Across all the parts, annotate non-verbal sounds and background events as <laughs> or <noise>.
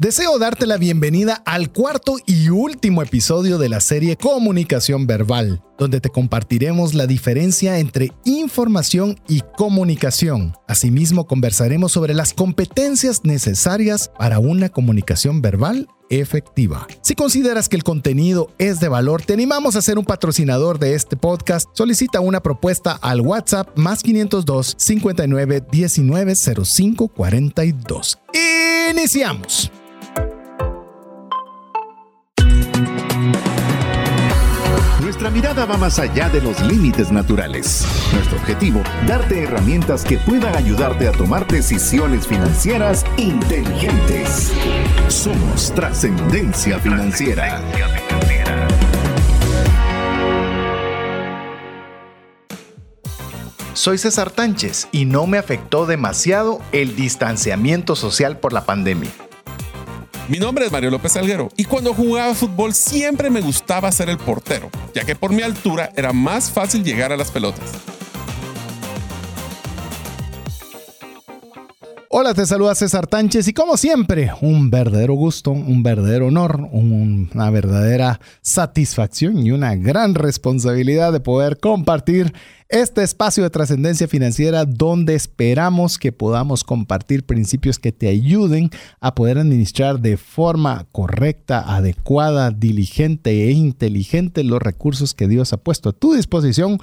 Deseo darte la bienvenida al cuarto y último episodio de la serie Comunicación Verbal, donde te compartiremos la diferencia entre información y comunicación. Asimismo, conversaremos sobre las competencias necesarias para una comunicación verbal efectiva. Si consideras que el contenido es de valor, te animamos a ser un patrocinador de este podcast. Solicita una propuesta al WhatsApp más 502 59 19 05 42. Iniciamos. Nuestra mirada va más allá de los límites naturales. Nuestro objetivo, darte herramientas que puedan ayudarte a tomar decisiones financieras inteligentes. Somos trascendencia financiera. Soy César Tánchez y no me afectó demasiado el distanciamiento social por la pandemia. Mi nombre es Mario López Alguero y cuando jugaba fútbol siempre me gustaba ser el portero, ya que por mi altura era más fácil llegar a las pelotas. Hola, te saluda César Tánchez y como siempre, un verdadero gusto, un verdadero honor, una verdadera satisfacción y una gran responsabilidad de poder compartir este espacio de trascendencia financiera donde esperamos que podamos compartir principios que te ayuden a poder administrar de forma correcta, adecuada, diligente e inteligente los recursos que Dios ha puesto a tu disposición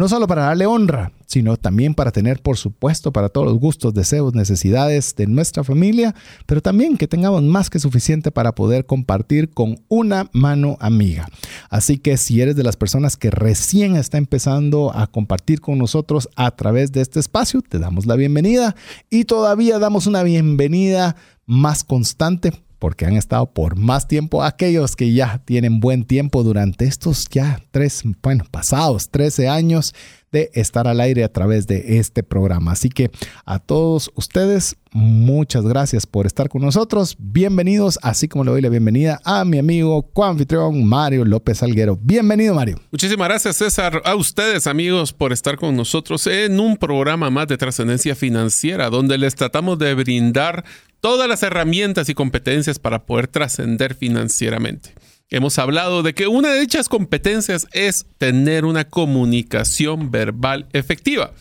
no solo para darle honra, sino también para tener, por supuesto, para todos los gustos, deseos, necesidades de nuestra familia, pero también que tengamos más que suficiente para poder compartir con una mano amiga. Así que si eres de las personas que recién está empezando a compartir con nosotros a través de este espacio, te damos la bienvenida y todavía damos una bienvenida más constante porque han estado por más tiempo aquellos que ya tienen buen tiempo durante estos ya tres, bueno, pasados 13 años de estar al aire a través de este programa. Así que a todos ustedes, muchas gracias por estar con nosotros. Bienvenidos, así como le doy la bienvenida a mi amigo coanfitrión Mario López Alguero. Bienvenido, Mario. Muchísimas gracias, César. A ustedes, amigos, por estar con nosotros en un programa más de trascendencia financiera, donde les tratamos de brindar todas las herramientas y competencias para poder trascender financieramente. Hemos hablado de que una de dichas competencias es tener una comunicación verbal efectiva.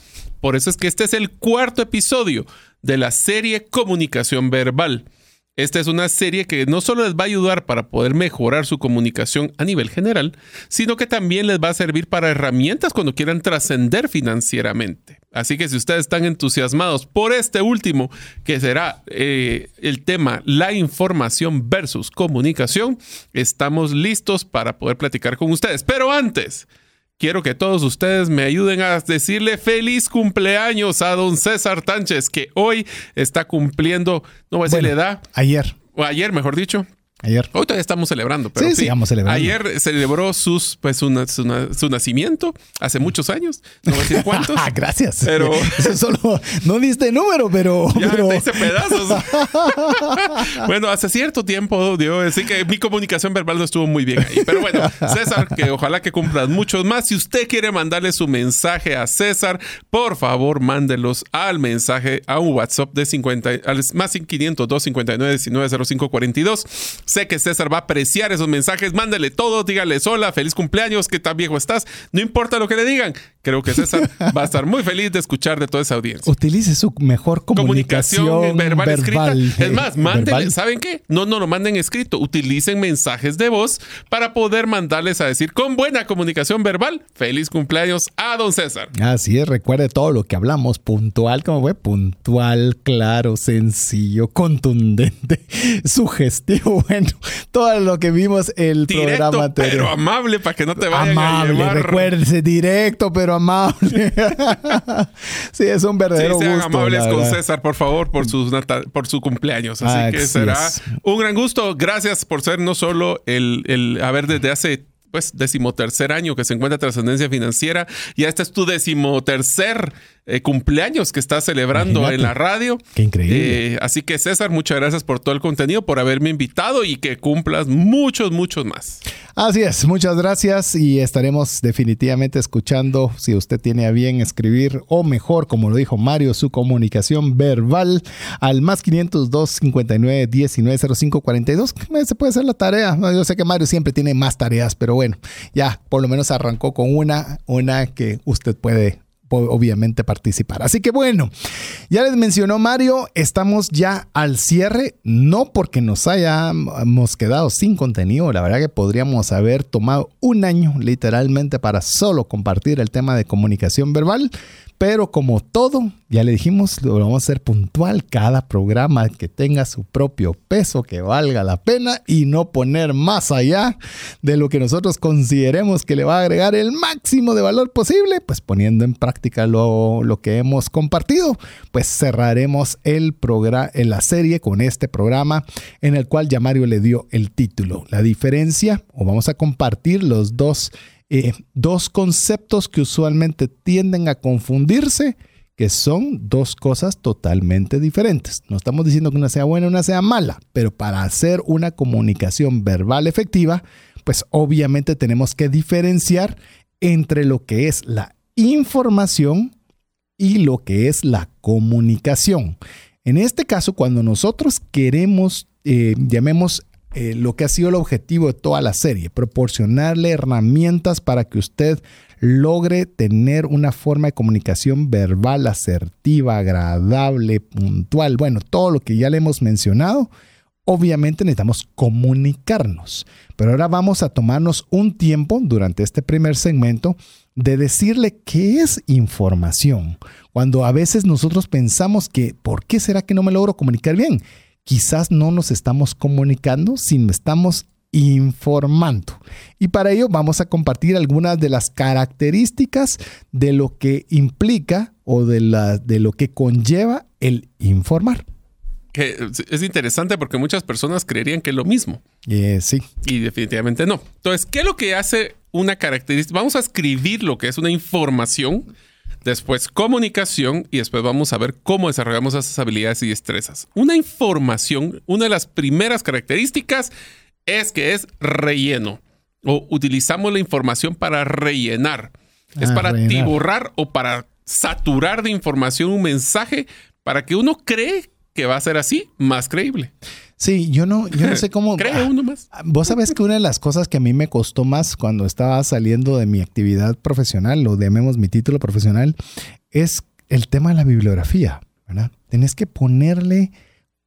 Por eso es que este es el cuarto episodio de la serie Comunicación Verbal. Esta es una serie que no solo les va a ayudar para poder mejorar su comunicación a nivel general, sino que también les va a servir para herramientas cuando quieran trascender financieramente. Así que si ustedes están entusiasmados por este último, que será eh, el tema la información versus comunicación, estamos listos para poder platicar con ustedes. Pero antes, quiero que todos ustedes me ayuden a decirle feliz cumpleaños a don César Tánchez, que hoy está cumpliendo, no voy a decir la edad. Ayer. O ayer, mejor dicho. Ayer. Hoy todavía estamos celebrando, pero sí, sí, celebrando. Ayer celebró sus, pues, su, nacimiento hace muchos años. No voy a decir cuántos. Ah, <laughs> gracias. Pero <laughs> Eso solo no diste número, pero. <laughs> ya pero... te hice pedazos. bueno, hace cierto tiempo dio, así que mi comunicación verbal no estuvo muy bien ahí. Pero bueno, César, que ojalá que cumplas muchos más. Si usted quiere mandarle su mensaje a César, por favor, mándelos al mensaje a un WhatsApp de 50, al más 502 59 19 05 42 Sé que César va a apreciar esos mensajes. Mándale todo, dígale hola, feliz cumpleaños, qué tan viejo estás. No importa lo que le digan. Creo que César <laughs> va a estar muy feliz de escuchar de toda esa audiencia. Utilice su mejor comunicación, comunicación verbal, verbal, escrita. Es más, verbal. ¿saben qué? No, no lo manden escrito. Utilicen mensajes de voz para poder mandarles a decir con buena comunicación verbal, feliz cumpleaños a don César. Así es, recuerde todo lo que hablamos, puntual, como fue, puntual, claro, sencillo, contundente, <laughs> sugestivo, bueno, <laughs> todo lo que vimos el Directo, programa anterior. pero amable para que no te vayan amable, a llevar. recuérdese, directo pero amable. <laughs> sí, es un Sí, verdadero sean gusto. amables con. César, por favor, por, sus nata- por su cumpleaños. Así Así que será es. un gran gusto. Gracias por ser no solo el, el haber desde hace pues decimotercer año que se encuentra Trascendencia Financiera. Ya este es tu decimotercer eh, cumpleaños que está celebrando Imagínate. en la radio. Qué increíble. Eh, así que César, muchas gracias por todo el contenido, por haberme invitado y que cumplas muchos, muchos más. Así es, muchas gracias y estaremos definitivamente escuchando si usted tiene a bien escribir o mejor, como lo dijo Mario, su comunicación verbal al más 502 59 19 05 42. Eh, Se puede hacer la tarea. Yo sé que Mario siempre tiene más tareas, pero bueno, ya por lo menos arrancó con una, una que usted puede obviamente participar. Así que bueno, ya les mencionó Mario, estamos ya al cierre, no porque nos hayamos quedado sin contenido, la verdad que podríamos haber tomado un año literalmente para solo compartir el tema de comunicación verbal, pero como todo, ya le dijimos, lo vamos a hacer puntual cada programa que tenga su propio peso, que valga la pena y no poner más allá de lo que nosotros consideremos que le va a agregar el máximo de valor posible, pues poniendo en práctica lo, lo que hemos compartido, pues cerraremos el programa, la serie con este programa en el cual ya Mario le dio el título. La diferencia, o vamos a compartir los dos eh, dos conceptos que usualmente tienden a confundirse, que son dos cosas totalmente diferentes. No estamos diciendo que una sea buena y una sea mala, pero para hacer una comunicación verbal efectiva, pues obviamente tenemos que diferenciar entre lo que es la información y lo que es la comunicación. En este caso, cuando nosotros queremos, eh, llamemos eh, lo que ha sido el objetivo de toda la serie, proporcionarle herramientas para que usted logre tener una forma de comunicación verbal asertiva, agradable, puntual, bueno, todo lo que ya le hemos mencionado, obviamente necesitamos comunicarnos. Pero ahora vamos a tomarnos un tiempo durante este primer segmento de decirle qué es información. Cuando a veces nosotros pensamos que, ¿por qué será que no me logro comunicar bien? Quizás no nos estamos comunicando, sino estamos informando. Y para ello vamos a compartir algunas de las características de lo que implica o de, la, de lo que conlleva el informar. Que es interesante porque muchas personas creerían que es lo mismo. Eh, sí. Y definitivamente no. Entonces, ¿qué es lo que hace una característica? Vamos a escribir lo que es una información, después comunicación y después vamos a ver cómo desarrollamos esas habilidades y destrezas. Una información, una de las primeras características es que es relleno o utilizamos la información para rellenar. es Ah, para rellenar. tiborrar o para saturar de información un mensaje para que uno cree que va a ser así, más creíble. Sí, yo no, yo no sé <laughs> cómo. Cree uno más. Vos sabés que una de las cosas que a mí me costó más cuando estaba saliendo de mi actividad profesional, o llamemos mi título profesional, es el tema de la bibliografía, ¿verdad? Tenés que ponerle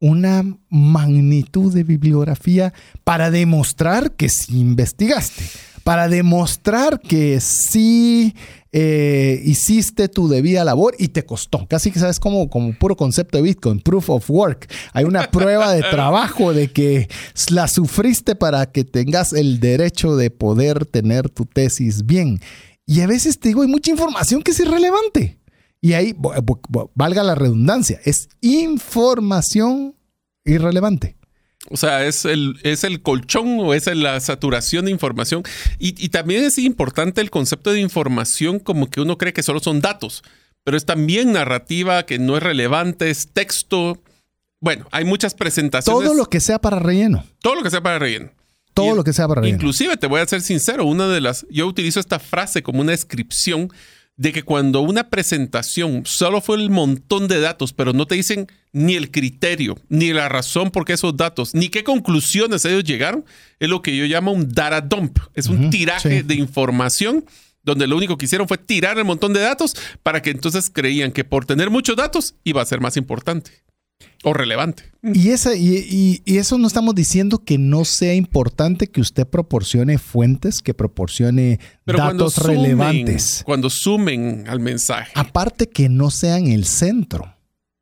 una magnitud de bibliografía para demostrar que sí investigaste, para demostrar que sí eh, hiciste tu debida labor y te costó. Casi que sabes como, como puro concepto de Bitcoin, proof of work. Hay una prueba de trabajo de que la sufriste para que tengas el derecho de poder tener tu tesis bien. Y a veces te digo, hay mucha información que es irrelevante. Y ahí, valga la redundancia, es información irrelevante. O sea, es el, es el colchón o es la saturación de información. Y, y también es importante el concepto de información como que uno cree que solo son datos, pero es también narrativa que no es relevante, es texto. Bueno, hay muchas presentaciones. Todo lo que sea para relleno. todo lo que sea para relleno. Todo Y- lo que sea para relleno. Inclusive, te voy a ser sincero, una de las, yo utilizo esta frase como una descripción de que cuando una presentación solo fue el montón de datos, pero no te dicen ni el criterio, ni la razón por qué esos datos, ni qué conclusiones ellos llegaron, es lo que yo llamo un data dump. Es un tiraje sí. de información donde lo único que hicieron fue tirar el montón de datos para que entonces creían que por tener muchos datos iba a ser más importante o relevante. Y, esa, y, y- y eso no estamos diciendo que no sea importante que usted proporcione fuentes, que proporcione Pero cuando datos sumen, relevantes. cuando sumen al mensaje. Aparte que no sea en el centro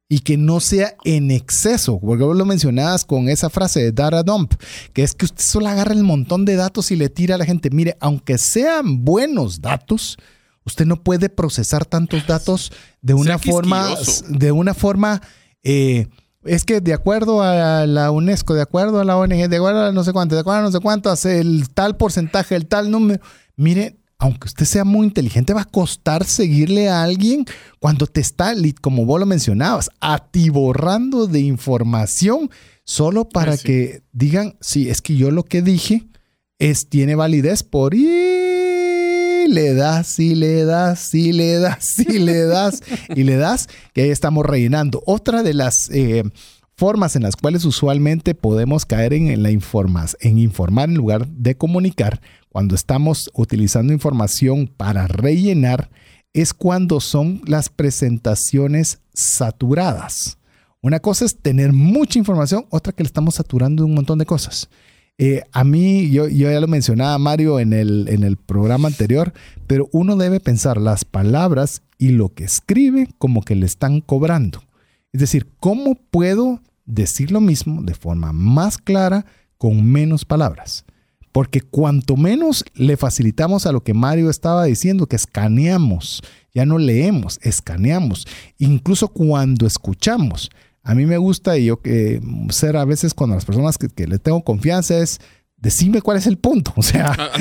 y que no sea en exceso, porque vos lo mencionabas con esa frase de data dump, que es que usted solo agarra el montón de datos y le tira a la gente. Mire, aunque sean buenos datos, usted no puede procesar tantos datos de una Sea forma, quisquilloso. de una forma, eh, es que de acuerdo a la UNESCO, de acuerdo a la ONG, de acuerdo a no sé cuánto, de acuerdo a no sé cuánto, hace el tal porcentaje, el tal número. Mire, aunque usted sea muy inteligente, va a costar seguirle a alguien cuando te está, como vos lo mencionabas, atiborrando de información solo para que digan, sí, es que yo lo que dije es, tiene validez por y le das, y le das, y le das, <laughs> y le das, y le das, que ahí estamos rellenando. Otra de las eh, formas en las cuales usualmente podemos caer en, la informas, en informar en lugar de comunicar, cuando estamos utilizando información para rellenar, es cuando son las presentaciones saturadas. Una cosa es tener mucha información, otra que le estamos saturando un montón de cosas. Eh, a mí, yo, yo, ya lo mencionaba Mario en el, en el programa anterior, pero uno debe pensar las palabras y lo que escribe como que le están cobrando. Es decir, ¿cómo puedo decir lo mismo de forma más clara con menos palabras. Porque cuanto menos le facilitamos a lo que Mario estaba diciendo, que escaneamos, ya no leemos, escaneamos, incluso cuando escuchamos. A mí me gusta y yo que ser a veces cuando las personas que, le tengo confianza es decime cuál es el punto. <laughs> O sea,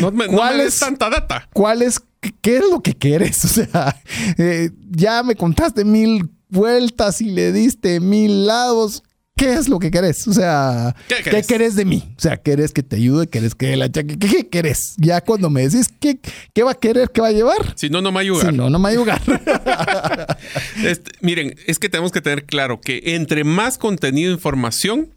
no, me, ¿cuál es tanta data? ¿Cuál es qué es lo que quieres? <laughs> O sea, eh, ya me contaste mil vueltas y le diste mil lados. ¿Qué es lo que querés? O sea, ¿qué querés, de mí? O sea, ¿querés que te ayude? ¿Querés que la ¿Qué, qué querés? Ya cuando me decís ¿qué, qué va a querer, qué va a llevar. Si no, no me ayuda. Si no, no me ayuda. <laughs> este, miren, es que tenemos que tener claro que entre más contenido e información,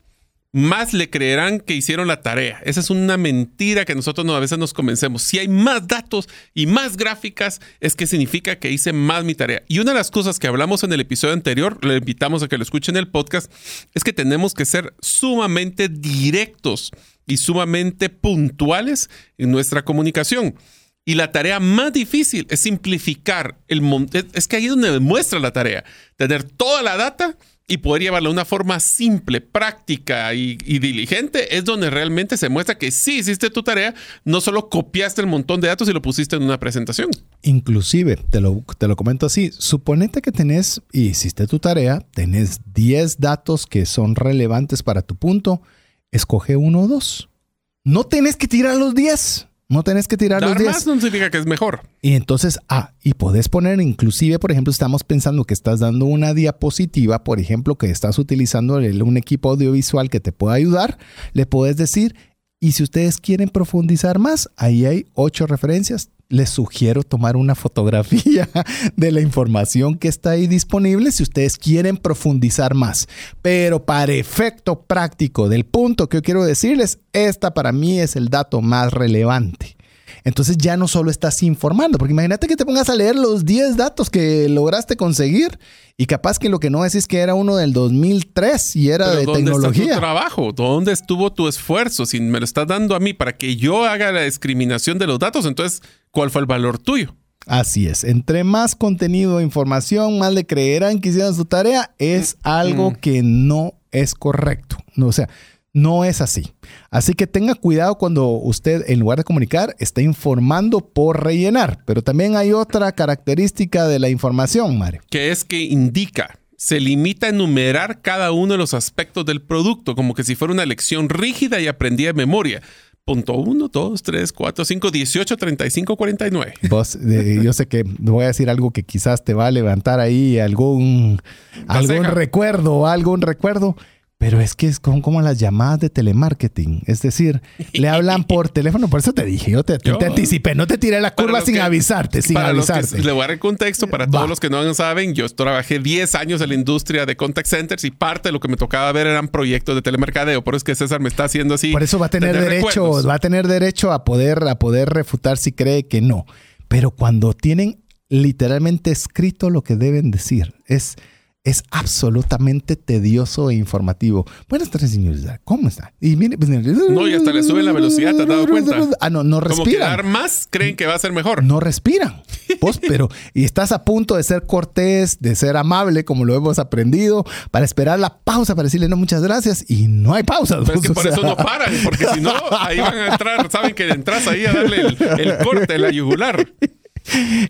más le creerán que hicieron la tarea. Esa es una mentira que nosotros a veces nos convencemos. Si hay más datos y más gráficas, es que significa que hice más mi tarea. Y una de las cosas que hablamos en el episodio anterior, le invitamos a que lo escuchen en el podcast, es que tenemos que ser sumamente directos y sumamente puntuales en nuestra comunicación. Y la tarea más difícil es simplificar el Es que ahí es donde demuestra la tarea. Tener toda la data y poder llevarlo de una forma simple, práctica y, diligente, es donde realmente se muestra que sí hiciste tu tarea, no solo copiaste el montón de datos y lo pusiste en una presentación. Inclusive, te lo, te lo comento así, suponete que tenés, y hiciste tu tarea, tenés 10 datos que son relevantes para tu punto, escoge uno o dos. No tenés que tirar los 10. No tenés que tirar los 10. más no significa que es mejor. Y entonces, ah, y podés poner, inclusive, por ejemplo, estamos pensando que estás dando una diapositiva, por ejemplo, que estás utilizando un equipo audiovisual que te pueda ayudar, le puedes decir, y si ustedes quieren profundizar más, ahí hay ocho referencias. Les sugiero tomar una fotografía <laughs> de la información que está ahí disponible si ustedes quieren profundizar más. Pero para efecto práctico del punto que yo quiero decirles, esta para mí es el dato más relevante. Entonces ya no solo estás informando, porque imagínate que te pongas a leer los 10 datos que lograste conseguir y capaz que lo que no decís que era uno del 2003 y era de ¿dónde tecnología. Está tu trabajo? ¿Dónde estuvo tu esfuerzo? Si me lo estás dando a mí para que yo haga la discriminación de los datos, entonces, ¿cuál fue el valor tuyo? Así es, entre más contenido e información, más le creerán que hicieron su tarea, es mm. algo mm. que no es correcto. No, o sea, no es así. Así que tenga cuidado cuando usted, en lugar de comunicar, está informando por rellenar. Pero también hay otra característica de la información, Mario. Que es que indica, se limita a enumerar cada uno de los aspectos del producto, como que si fuera una lección rígida y aprendida de memoria. Punto 1, 2, 3, 4, 5, 18, 35, 49. Vos, yo sé que voy a decir algo que quizás te va a levantar ahí algún, algún recuerdo, algún recuerdo. Pero es que es como, las llamadas de telemarketing. Es decir, le hablan por <laughs> teléfono. Por eso te dije, yo te, anticipé. No te tiré la curva sin avisarte, sin avisarte. le voy a dar el contexto para todos los que no saben. Yo trabajé 10 años en la industria de contact centers y parte de lo que me tocaba ver eran proyectos de telemercadeo. Por eso es que César me está haciendo así. Por eso va a tener derecho, va a tener derecho a poder, a poder refutar si cree que no. Pero cuando tienen literalmente escrito lo que deben decir, es es absolutamente tedioso e informativo. Buenas tardes, señorita. ¿Cómo está? Y mire, pues, no, y hasta le suben la velocidad, ¿te has dado cuenta? Ah, no, no respiran. Como que dar más creen que va a ser mejor. No respiran. Vos, <laughs> pero, y estás a punto de ser cortés, de ser amable, como lo hemos aprendido, para esperar la pausa, para decirle no, muchas gracias, y no hay pausa. Pero es que por eso no paran, porque si no, ahí van a entrar, saben que entras ahí a darle el, el corte, la yugular.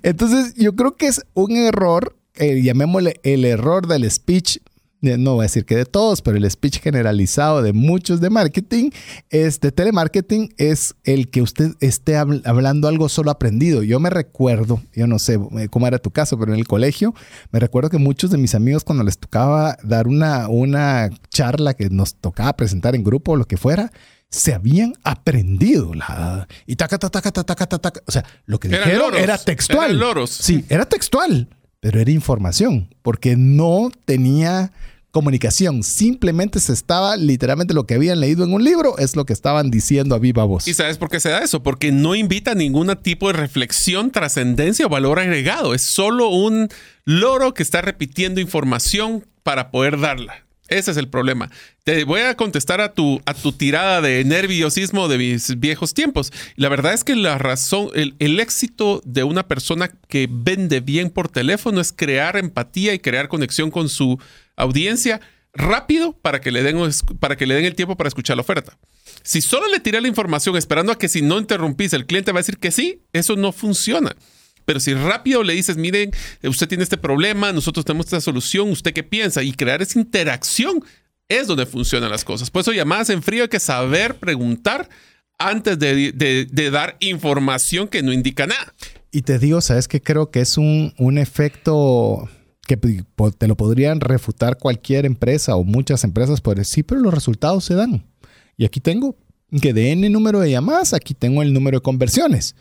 Entonces, yo creo que es un error eh, llamémosle el error del speech no voy a decir que de todos, pero el speech generalizado de muchos de marketing, es de telemarketing, es el que usted esté hablando algo solo aprendido. Yo me recuerdo, yo no sé eh, cómo era tu caso, pero en el colegio me recuerdo que muchos de mis amigos cuando les tocaba dar una, una charla que nos tocaba presentar en grupo o lo que fuera, se habían aprendido la y taca taca taca taca taca, o sea, lo que dijeron era textual. loros. Sí, era textual, pero era información, porque no tenía comunicación, simplemente se estaba literalmente lo que habían leído en un libro es lo que estaban diciendo a viva voz. ¿Y sabes por qué se da eso? Porque no invita a ningún tipo de reflexión, trascendencia o valor agregado, es solo un loro que está repitiendo información para poder darla. Ese es el problema. Te voy a contestar a tu, a tu tirada de nerviosismo de mis viejos tiempos. La verdad es que la razón, el, el, éxito de una persona que vende bien por teléfono es crear empatía y crear conexión con su audiencia rápido para que le den, para que le den el tiempo para escuchar la oferta. Si solo le tiré la información esperando a que si no interrumpís el cliente va a decir que sí, eso no funciona. Pero si rápido le dices, miren, usted tiene este problema, nosotros tenemos esta solución, ¿usted qué piensa? Y crear esa interacción es donde funcionan las cosas. Por eso llamadas en frío hay que saber preguntar antes de, dar información que no indica nada. Y te digo, ¿sabes qué? Creo que es un, un efecto que te lo podrían refutar cualquier empresa o muchas empresas, pues sí, pero los resultados se dan. Y aquí tengo que de N número de llamadas, aquí tengo el número de conversiones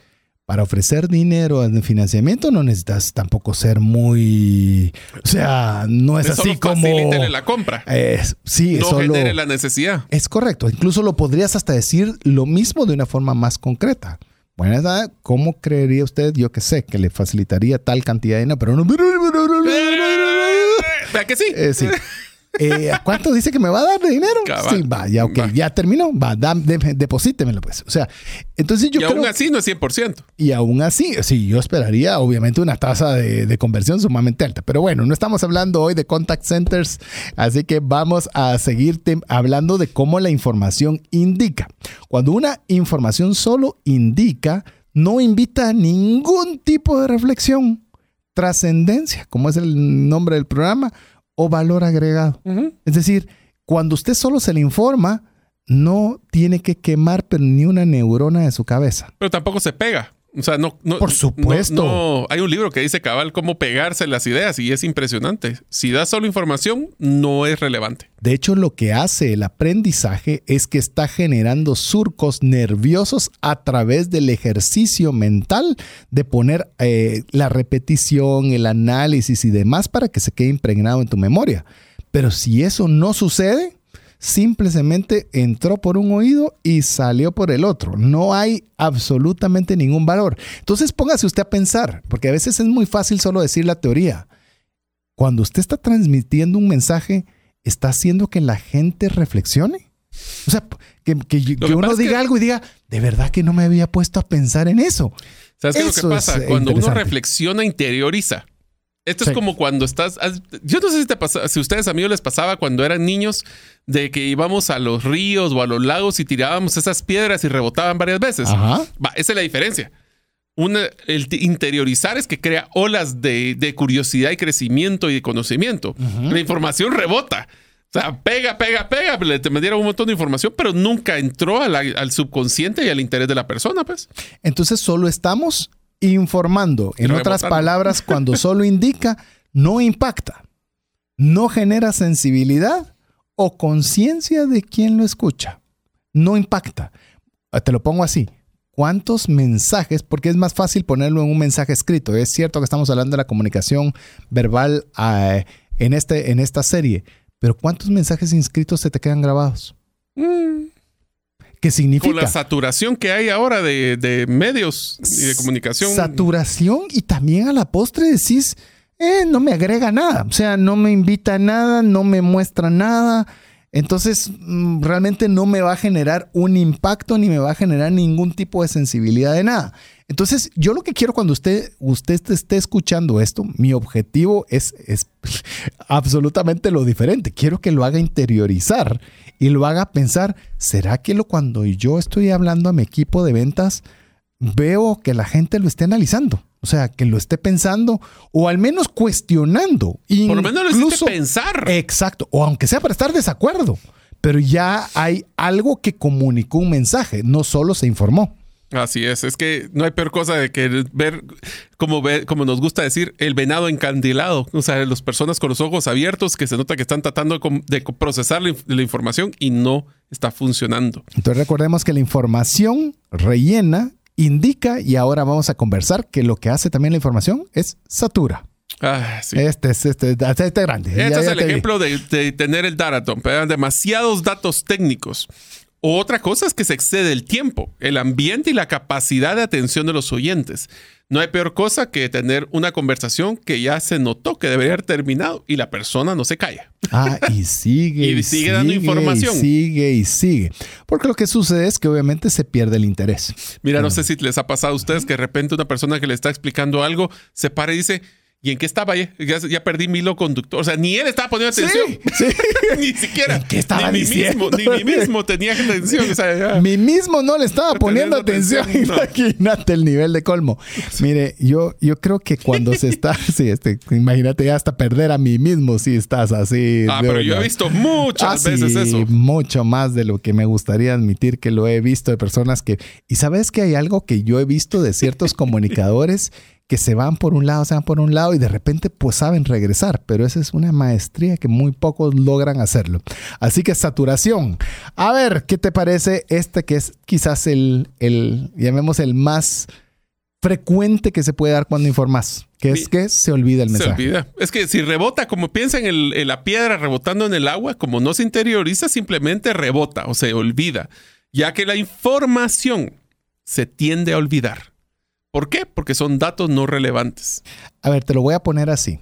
para ofrecer dinero en financiamiento no necesitas tampoco ser muy, o sea, no es, así como la compra. sí, no solo, genere la necesidad. Es correcto. Incluso lo podrías hasta decir lo mismo de una forma más concreta. Bueno, ¿cómo creería usted, yo que sé, que le facilitaría tal cantidad de dinero, pero no... ¿Verdad que sí? Eh, sí. Eh, ¿Cuánto dice que me va a dar de dinero? Sí, va, ya, ok, ya terminó, va, deposítemelo pues. O sea, entonces yo y aún así no es 100%. Y aún así, sí, yo esperaría obviamente una tasa de, conversión sumamente alta. Pero bueno, no estamos hablando hoy de contact centers, así que vamos a seguir hablando de cómo la información indica. Cuando una información solo indica, no invita a ningún tipo de reflexión, trascendencia, como es el nombre del programa, o valor agregado. Es decir, cuando usted solo se le informa, no tiene que quemar ni una neurona de su cabeza. Pero tampoco se pega. O sea, no, no Por supuesto. No, hay un libro que dice cabal cómo pegarse las ideas y es impresionante. Si da solo información, no es relevante. De hecho, lo que hace el aprendizaje es que está generando surcos nerviosos a través del ejercicio mental de poner eh, la repetición, el análisis y demás para que se quede impregnado en tu memoria. Pero si eso no sucede, simplemente entró por un oído y salió por el otro. No hay absolutamente ningún valor. Entonces póngase usted a pensar, porque a veces es muy fácil solo decir la teoría. Cuando usted está transmitiendo un mensaje, ¿está haciendo que la gente reflexione? O sea, que, uno diga algo y diga, de verdad que no me había puesto a pensar en eso. ¿Sabes qué es lo que pasa? Cuando uno reflexiona, interioriza. Esto es como cuando estás. Yo no sé si te pasa, si a ustedes amigos les pasaba cuando eran niños de que íbamos a los ríos o a los lagos y tirábamos esas piedras y rebotaban varias veces. Ajá. Va, esa es la diferencia. Una, el interiorizar es que crea olas de, curiosidad y crecimiento y de conocimiento. La información rebota. O sea, pega, pega, pega. Le te dieron un montón de información, pero nunca entró al subconsciente y al interés de la persona, pues. Entonces solo estamos informando. En otras palabras, cuando solo indica, no impacta, no genera sensibilidad o conciencia de quien lo escucha. No impacta. Ah, te lo pongo así. ¿Cuántos mensajes? Porque es más fácil ponerlo en un mensaje escrito. Es cierto que estamos hablando de la comunicación verbal ah, en, este, en esta serie, pero ¿cuántos mensajes inscritos se te quedan grabados? Mm. ¿Qué significa? Con la saturación que hay ahora de, medios y de comunicación. Saturación y también a la postre decís, eh, no me agrega nada, o sea, no me invita a nada, no me muestra nada. Entonces, mm, realmente no me va a generar un impacto ni me va a generar ningún tipo de sensibilidad de nada. Entonces, yo lo que quiero cuando usted, usted esté escuchando esto, mi objetivo es, es <laughs> absolutamente lo diferente. Quiero que lo haga interiorizar y lo haga pensar, ¿será que lo, cuando yo estoy hablando a mi equipo de ventas, veo que la gente lo esté analizando? O sea, que lo esté pensando o al menos cuestionando. Por lo menos lo hiciste pensar. Exacto. O aunque sea para estar desacuerdo. Pero ya hay algo que comunicó un mensaje, no solo se informó. Así es, es que no hay peor cosa de que ver, como, como nos gusta decir, el venado encandilado. O sea, las personas con los ojos abiertos que se nota que están tratando de, procesar la, información y no está funcionando. Entonces recordemos que la información rellena, indica y ahora vamos a conversar que lo que hace también la información es satura. Ah, sí. Este es este, este, este, grande. Este es el ejemplo de, de, tener el Daraton, demasiados datos técnicos otra cosa es que se excede el tiempo, el ambiente y la capacidad de atención de los oyentes. No hay peor cosa que tener una conversación que ya se notó que debería haber terminado y la persona no se calla. Ah, y sigue. <laughs> y, sigue, dando información. Y sigue y sigue. Porque lo que sucede es que obviamente se pierde el interés. Mira, no sé si les ha pasado a ustedes que de repente una persona que le está explicando algo se para y dice, ¿Y en qué estaba? Ya, ya, perdí mi hilo conductor. O sea, ni él estaba poniendo atención. Sí, <laughs> ni siquiera. qué estaba ni mismo, ni mí <laughs> mismo tenía atención. O sea, Mi mismo no le estaba poniendo atención. Imagínate el nivel de colmo. Mire, yo, yo creo que cuando se está, <laughs> sí, este, imagínate hasta perder a mí mismo si estás así. Ah, pero yo he visto muchas ah, veces eso. Mucho más de lo que me gustaría admitir que lo he visto de personas que. Y sabes que hay algo que yo he visto de ciertos comunicadores que se van por un lado, se van por un lado y de repente pues saben regresar, pero esa es una maestría que muy pocos logran hacerlo. Así que saturación. A ver, ¿qué te parece este que es quizás el, el llamemos el más frecuente que se puede dar cuando informas? Que es que se olvida el mensaje. Se olvida. Es que si rebota, como piensa en, la piedra rebotando en el agua, como no se interioriza, simplemente rebota o se olvida, ya que la información se tiende a olvidar. ¿Por qué? Porque son datos no relevantes. A ver, te lo voy a poner así.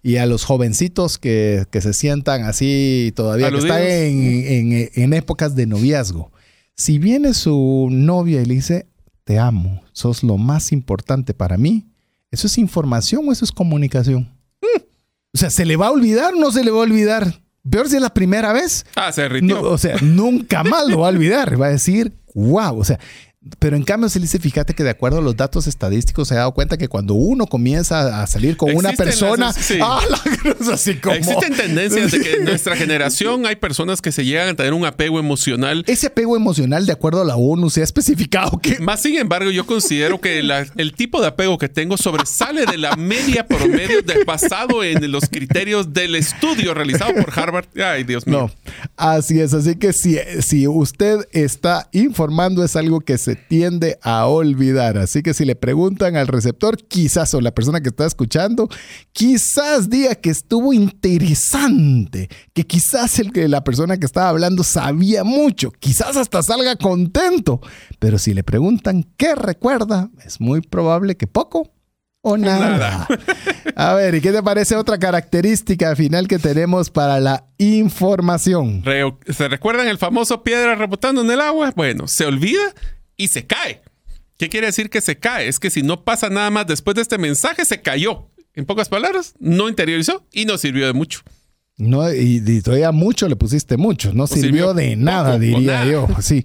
Y a los jovencitos que, se sientan así todavía, que están en, épocas de noviazgo. Si viene su novia y le dice, te amo, sos lo más importante para mí, ¿eso es información o eso es comunicación? Mm. O sea, ¿se le va a olvidar o no se le va a olvidar? Peor si es la primera vez. Ah, se rindió. o sea, nunca más lo va a olvidar. Va a decir, wow. O sea, pero en cambio, se dice, fíjate que de acuerdo a los datos estadísticos se ha dado cuenta que cuando uno comienza a salir con una persona, ¡ah, así como... Existen tendencias de que en <laughs> nuestra generación hay personas que se llegan a tener un apego emocional. Ese apego emocional, de acuerdo a la ONU, se ha especificado que... Más sin embargo, yo considero que el tipo de apego que tengo sobresale de la media promedio de, basado en los criterios del estudio realizado por Harvard. Ay, Dios mío. No, así es. Así que si, si usted está informando es algo que se tiende a olvidar. Así que si le preguntan al receptor, quizás o la persona que está escuchando, quizás diga que estuvo interesante, que quizás el que la persona que estaba hablando sabía mucho, quizás hasta salga contento. Pero si le preguntan qué recuerda, es muy probable que poco o nada. A ver, ¿y qué te parece otra característica final que tenemos para la información? ¿Se recuerdan el famoso piedra rebotando en el agua? Bueno, se olvida y se cae. ¿Qué quiere decir que se cae? Es que si no pasa nada más después de este mensaje, se cayó. En pocas palabras, no interiorizó y no sirvió de mucho. No, y, todavía mucho le pusiste mucho. No, sirvió, de nada, diría yo. <laughs> Sí.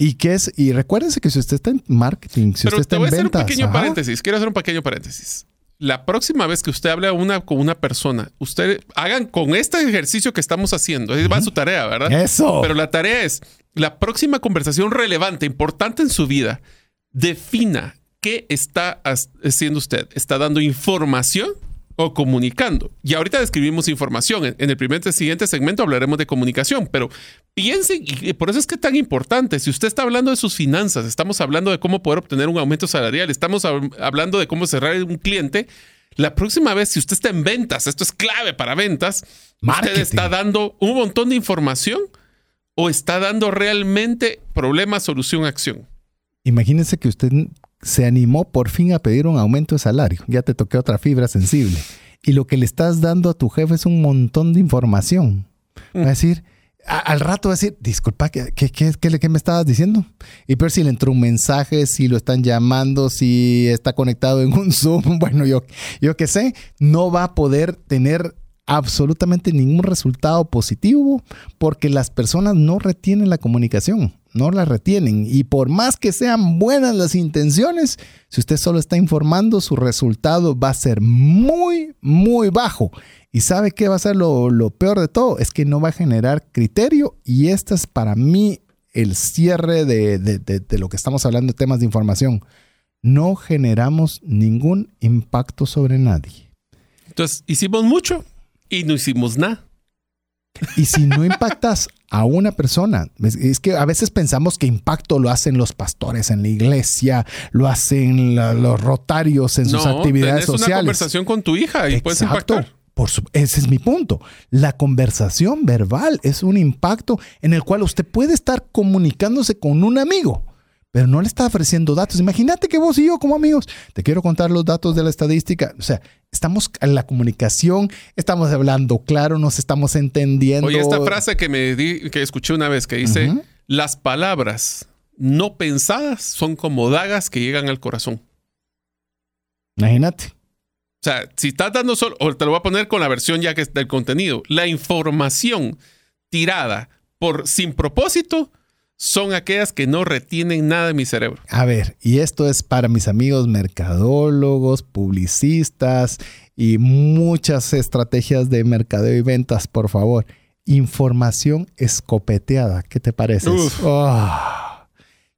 Y qué es, y recuérdense que si usted está en marketing, si usted está en ventas. Hacer un pequeño paréntesis. Quiero hacer un pequeño paréntesis. La próxima vez que usted hable una, con una persona, usted hagan con este ejercicio que estamos haciendo. Va a su tarea, ¿verdad? Eso. Pero la tarea es la próxima conversación relevante, importante en su vida, defina qué está haciendo usted. ¿Está dando información o comunicando? Y ahorita describimos información. En el primer siguiente segmento hablaremos de comunicación, pero piensen, y por eso es que es tan importante, si usted está hablando de sus finanzas, estamos hablando de cómo poder obtener un aumento salarial, estamos hablando de cómo cerrar un cliente, la próxima vez, si usted está en ventas, esto es clave para ventas, usted está dando un montón de información o está dando realmente problema, solución, acción? Imagínese que usted se animó por fin a pedir un aumento de salario. Ya te toqué otra fibra sensible. Y lo que le estás dando a tu jefe es un montón de información. Va a mm. decir, al rato va a decir, disculpa, ¿qué, qué, qué, me estabas diciendo? Y pero si le entró un mensaje, si lo están llamando, si está conectado en un <laughs> Zoom, bueno, yo, yo qué sé, no va a poder tener absolutamente ningún resultado positivo porque las personas no retienen la comunicación. no las retienen. Y por más que sean buenas las intenciones, si usted solo está informando, su resultado va a ser muy, muy bajo. Y sabe qué va a ser lo, peor de todo, es que no va a generar criterio y este es para mí el cierre de, de lo que estamos hablando de temas de información. No generamos ningún impacto sobre nadie. Entonces, hicimos mucho y no hicimos nada. Y si no impactas a una persona, es que a veces pensamos que impacto lo hacen los pastores en la iglesia, lo hacen los rotarios en sus actividades sociales. una conversación con tu hija y puedes impactar. Por ese es mi punto. La conversación verbal es un impacto en el cual usted puede estar comunicándose con un amigo pero no le está ofreciendo datos. Imagínate que vos y yo como amigos, te quiero contar los datos de la estadística. O sea, estamos en la comunicación, estamos hablando claro, nos estamos entendiendo. Oye, esta frase que me di, que escuché una vez que dice, las palabras no pensadas son como dagas que llegan al corazón. Imagínate. O sea, si estás dando solo, o te lo voy a poner con la versión ya que es del contenido, la información tirada por sin propósito son aquellas que no retienen nada de mi cerebro. A ver, y esto es para mis amigos mercadólogos, publicistas y muchas estrategias de mercadeo y ventas, por favor. Información escopeteada, ¿qué te parece? Ah,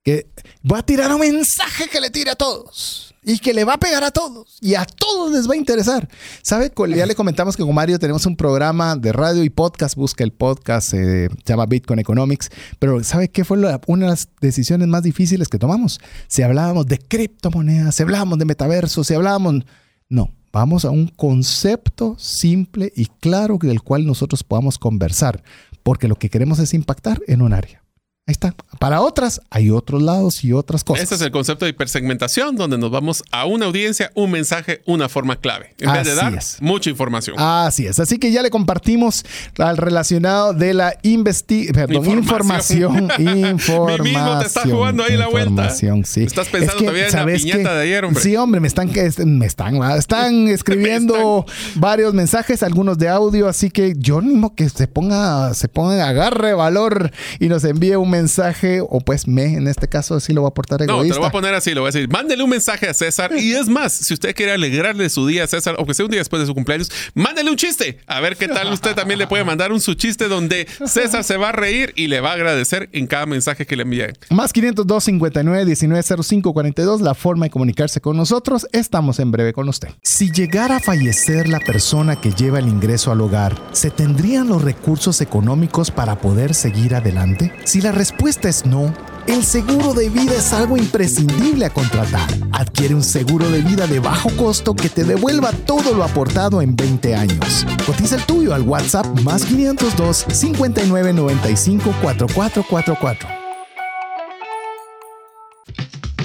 que voy a tirar un mensaje que le tire a todos y que le va a pegar a todos y a todos les va a interesar. ¿Sabe? Ya le comentamos que con Mario tenemos un programa de radio y podcast. Busca el podcast, eh, se llama Bitcoin Economics. Pero ¿sabe qué fue una de las decisiones más difíciles que tomamos? Si hablábamos de criptomonedas, si hablábamos de metaverso, si hablábamos... No, vamos a un concepto simple y claro del cual nosotros podamos conversar, porque lo que queremos es impactar en un área. Ahí está. Para otras, hay otros lados y otras cosas. Este es el concepto de hipersegmentación, donde nos vamos a una audiencia, un mensaje, una forma clave. En vez de dar mucha información. Así es. Así que ya le compartimos al relacionado de la investigación, información. Información. <laughs> Mi mismo te está jugando ahí la vuelta. Sí. Estás pensando todavía en la piñata de ayer, hombre. Sí, hombre, me están, me están, están <laughs> escribiendo varios mensajes, algunos de audio, así que yo mismo que se ponga, se ponga, agarre valor y nos envíe un mensaje, o pues me, en este caso, así lo voy a aportar egoísta. No, te lo voy a poner así, lo voy a decir. Mándele un mensaje a César. Y es más, si usted quiere alegrarle su día a César, o que sea un día después de su cumpleaños, mándele un chiste. A ver qué tal usted también le puede mandar un su chiste donde César se va a reír y le va a agradecer en cada mensaje que le envíe. Más 502 59 19 05 42, la forma de comunicarse con nosotros. Estamos en breve con usted. Si llegara a fallecer la persona que lleva el ingreso al hogar, ¿se tendrían los recursos económicos para poder seguir adelante? Si la respuesta es no, el seguro de vida es algo imprescindible a contratar. Adquiere un seguro de vida de bajo costo que te devuelva todo lo aportado en 20 años. Cotiza el tuyo al WhatsApp más 502 5995 4444.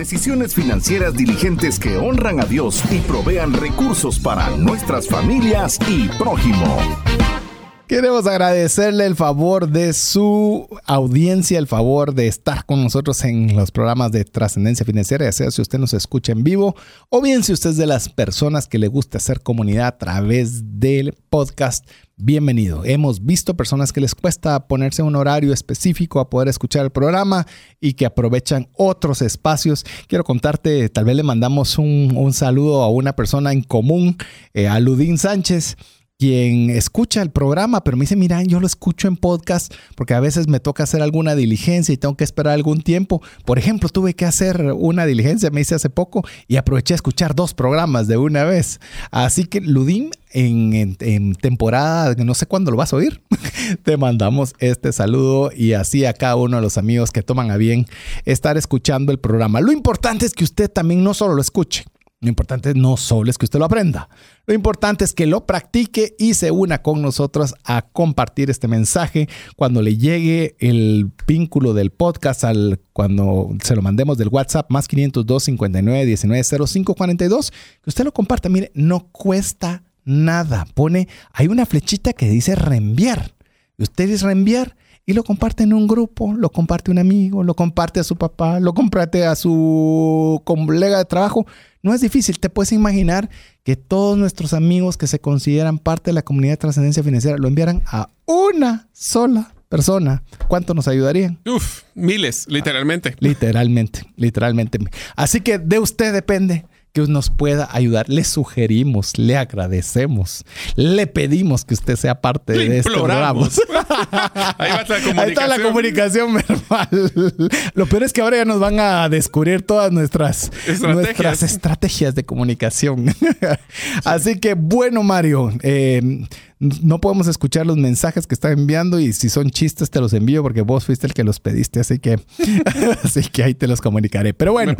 Decisiones financieras diligentes que honran a Dios y provean recursos para nuestras familias y prójimo. Queremos agradecerle el favor de su audiencia, el favor de estar con nosotros en los programas de trascendencia financiera, ya sea si usted nos escucha en vivo o bien si usted es de las personas que le gusta hacer comunidad a través del podcast. Bienvenido. Hemos visto personas que les cuesta ponerse un horario específico a poder escuchar el programa y que aprovechan otros espacios. Quiero contarte, tal vez le mandamos un, saludo a una persona en común, eh, a Ludín Sánchez quien escucha el programa, pero me dice, mira, yo lo escucho en podcast porque a veces me toca hacer alguna diligencia y tengo que esperar algún tiempo. Por ejemplo, tuve que hacer una diligencia, me hice hace poco, y aproveché a escuchar dos programas de una vez. Así que, Ludim, en, en, temporada, no sé cuándo lo vas a oír, <laughs> te mandamos este saludo y así a cada uno de los amigos que toman a bien estar escuchando el programa. Lo importante es que usted también no solo lo escuche, Lo importante no solo es que usted lo aprenda, lo importante es que lo practique y se una con nosotros a compartir este mensaje cuando le llegue el vínculo del podcast al cuando se lo mandemos del WhatsApp más 502 59 19 05 42, que usted lo comparta. Mire, no cuesta nada. Pone, hay una flechita que dice reenviar. Usted dice reenviar y lo comparte en un grupo, lo comparte un amigo, lo comparte a su papá, lo comparte a su colega de trabajo. No es difícil, te puedes imaginar que todos nuestros amigos que se consideran parte de la comunidad de trascendencia financiera lo enviaran a una sola persona. ¿Cuánto nos ayudarían? Uf, miles, literalmente. Literalmente, literalmente. Así que de usted depende que nos pueda ayudar. Le sugerimos, le agradecemos, le pedimos que usted sea parte de este programa. <laughs> Ahí va la comunicación. Ahí está la comunicación <laughs> verbal. Lo peor es que ahora ya nos van a descubrir todas nuestras estrategias, nuestras estrategias de comunicación. <laughs> Así que bueno, Mario, eh, no podemos escuchar los mensajes que está enviando y si son chistes te los envío porque vos fuiste el que los pediste, así que, <laughs> así que ahí te los comunicaré. Pero bueno,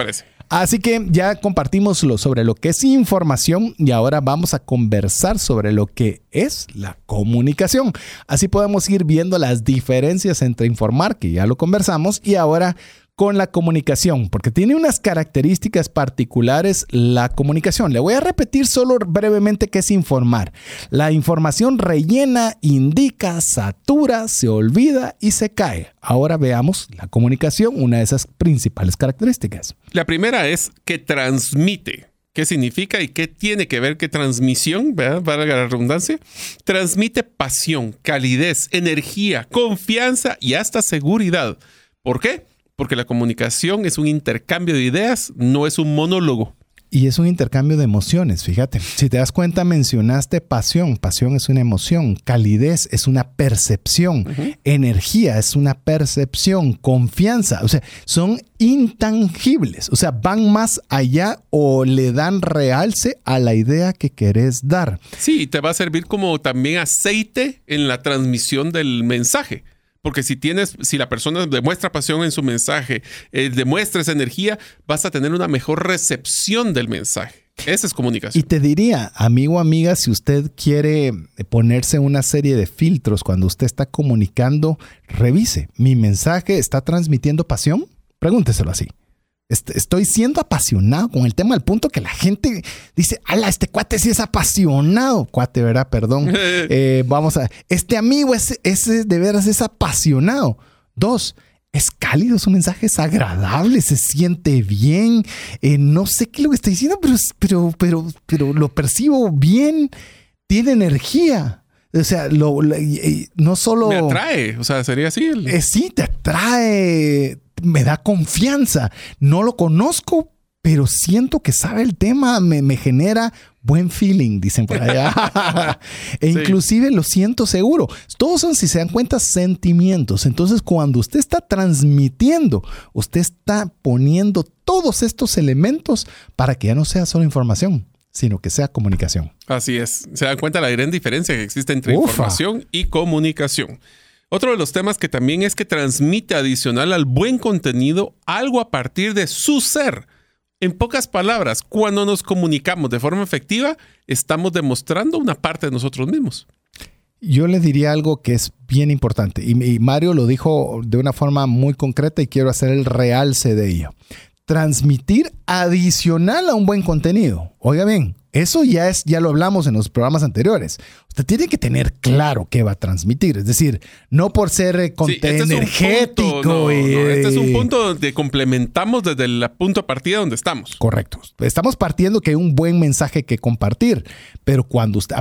así que ya compartimos lo, sobre lo que es información y ahora vamos a conversar sobre lo que es la comunicación. Así podemos ir viendo las diferencias entre informar, que ya lo conversamos, y ahora con la comunicación, porque tiene unas características particulares la comunicación. Le voy a repetir solo brevemente qué es informar. La información rellena, indica, satura, se olvida y se cae. Ahora veamos la comunicación, una de esas principales características. La primera es que transmite. ¿Qué significa y qué tiene que ver que transmisión, ¿verdad? para la redundancia? Transmite pasión, calidez, energía, confianza y hasta seguridad. ¿Por qué? Porque la comunicación es un intercambio de ideas, no es un monólogo. Y es un intercambio de emociones, fíjate. Si te das cuenta, mencionaste pasión. Pasión es una emoción. Calidez es una percepción. Energía es una percepción. Confianza. O sea, son intangibles. O sea, van más allá o le dan realce a la idea que querés dar. Sí, te va a servir como también aceite en la transmisión del mensaje. Porque si tienes, si la persona demuestra pasión en su mensaje, eh, demuestra esa energía, vas a tener una mejor recepción del mensaje. Esa es comunicación. Y te diría, amigo amiga, si usted quiere ponerse una serie de filtros cuando usted está comunicando, revise. ¿Mi mensaje está transmitiendo pasión? Pregúnteselo así. Estoy siendo apasionado con el tema al punto que la gente dice, ala, este cuate sí es apasionado. Cuate, ¿verdad? Perdón. <laughs> Eh, vamos a... Este amigo es, de veras es apasionado. Dos, es cálido, su mensaje es agradable, se siente bien. Eh, no sé qué es lo que está diciendo, pero, pero, pero, pero lo percibo bien. Tiene energía. O sea, lo, no solo... Me atrae, o sea, sería así. Eh, sí, te atrae me da confianza. No lo conozco, pero siento que sabe el tema, me, genera buen feeling, dicen por allá. <laughs> e inclusive lo siento seguro. Todos son, si se dan cuenta, sentimientos. Entonces, cuando usted está transmitiendo, usted está poniendo todos estos elementos para que ya no sea solo información sino que sea comunicación. Así es. Se dan cuenta la gran diferencia que existe entre información y comunicación. Otro de los temas que también es que transmite adicional al buen contenido algo a partir de su ser. En pocas palabras, cuando nos comunicamos de forma efectiva, estamos demostrando una parte de nosotros mismos. Yo le diría algo que es bien importante y, Mario lo dijo de una forma muy concreta y quiero hacer el realce de ello. Transmitir adicional a un buen contenido. Oiga bien, eso ya es, ya lo hablamos en los programas anteriores. Usted tiene que tener claro qué va a transmitir. Es decir, no por ser eh, contenido este energético. este es un punto donde complementamos desde el punto de partida donde estamos. Correcto. Estamos partiendo que hay un buen mensaje que compartir, pero cuando usted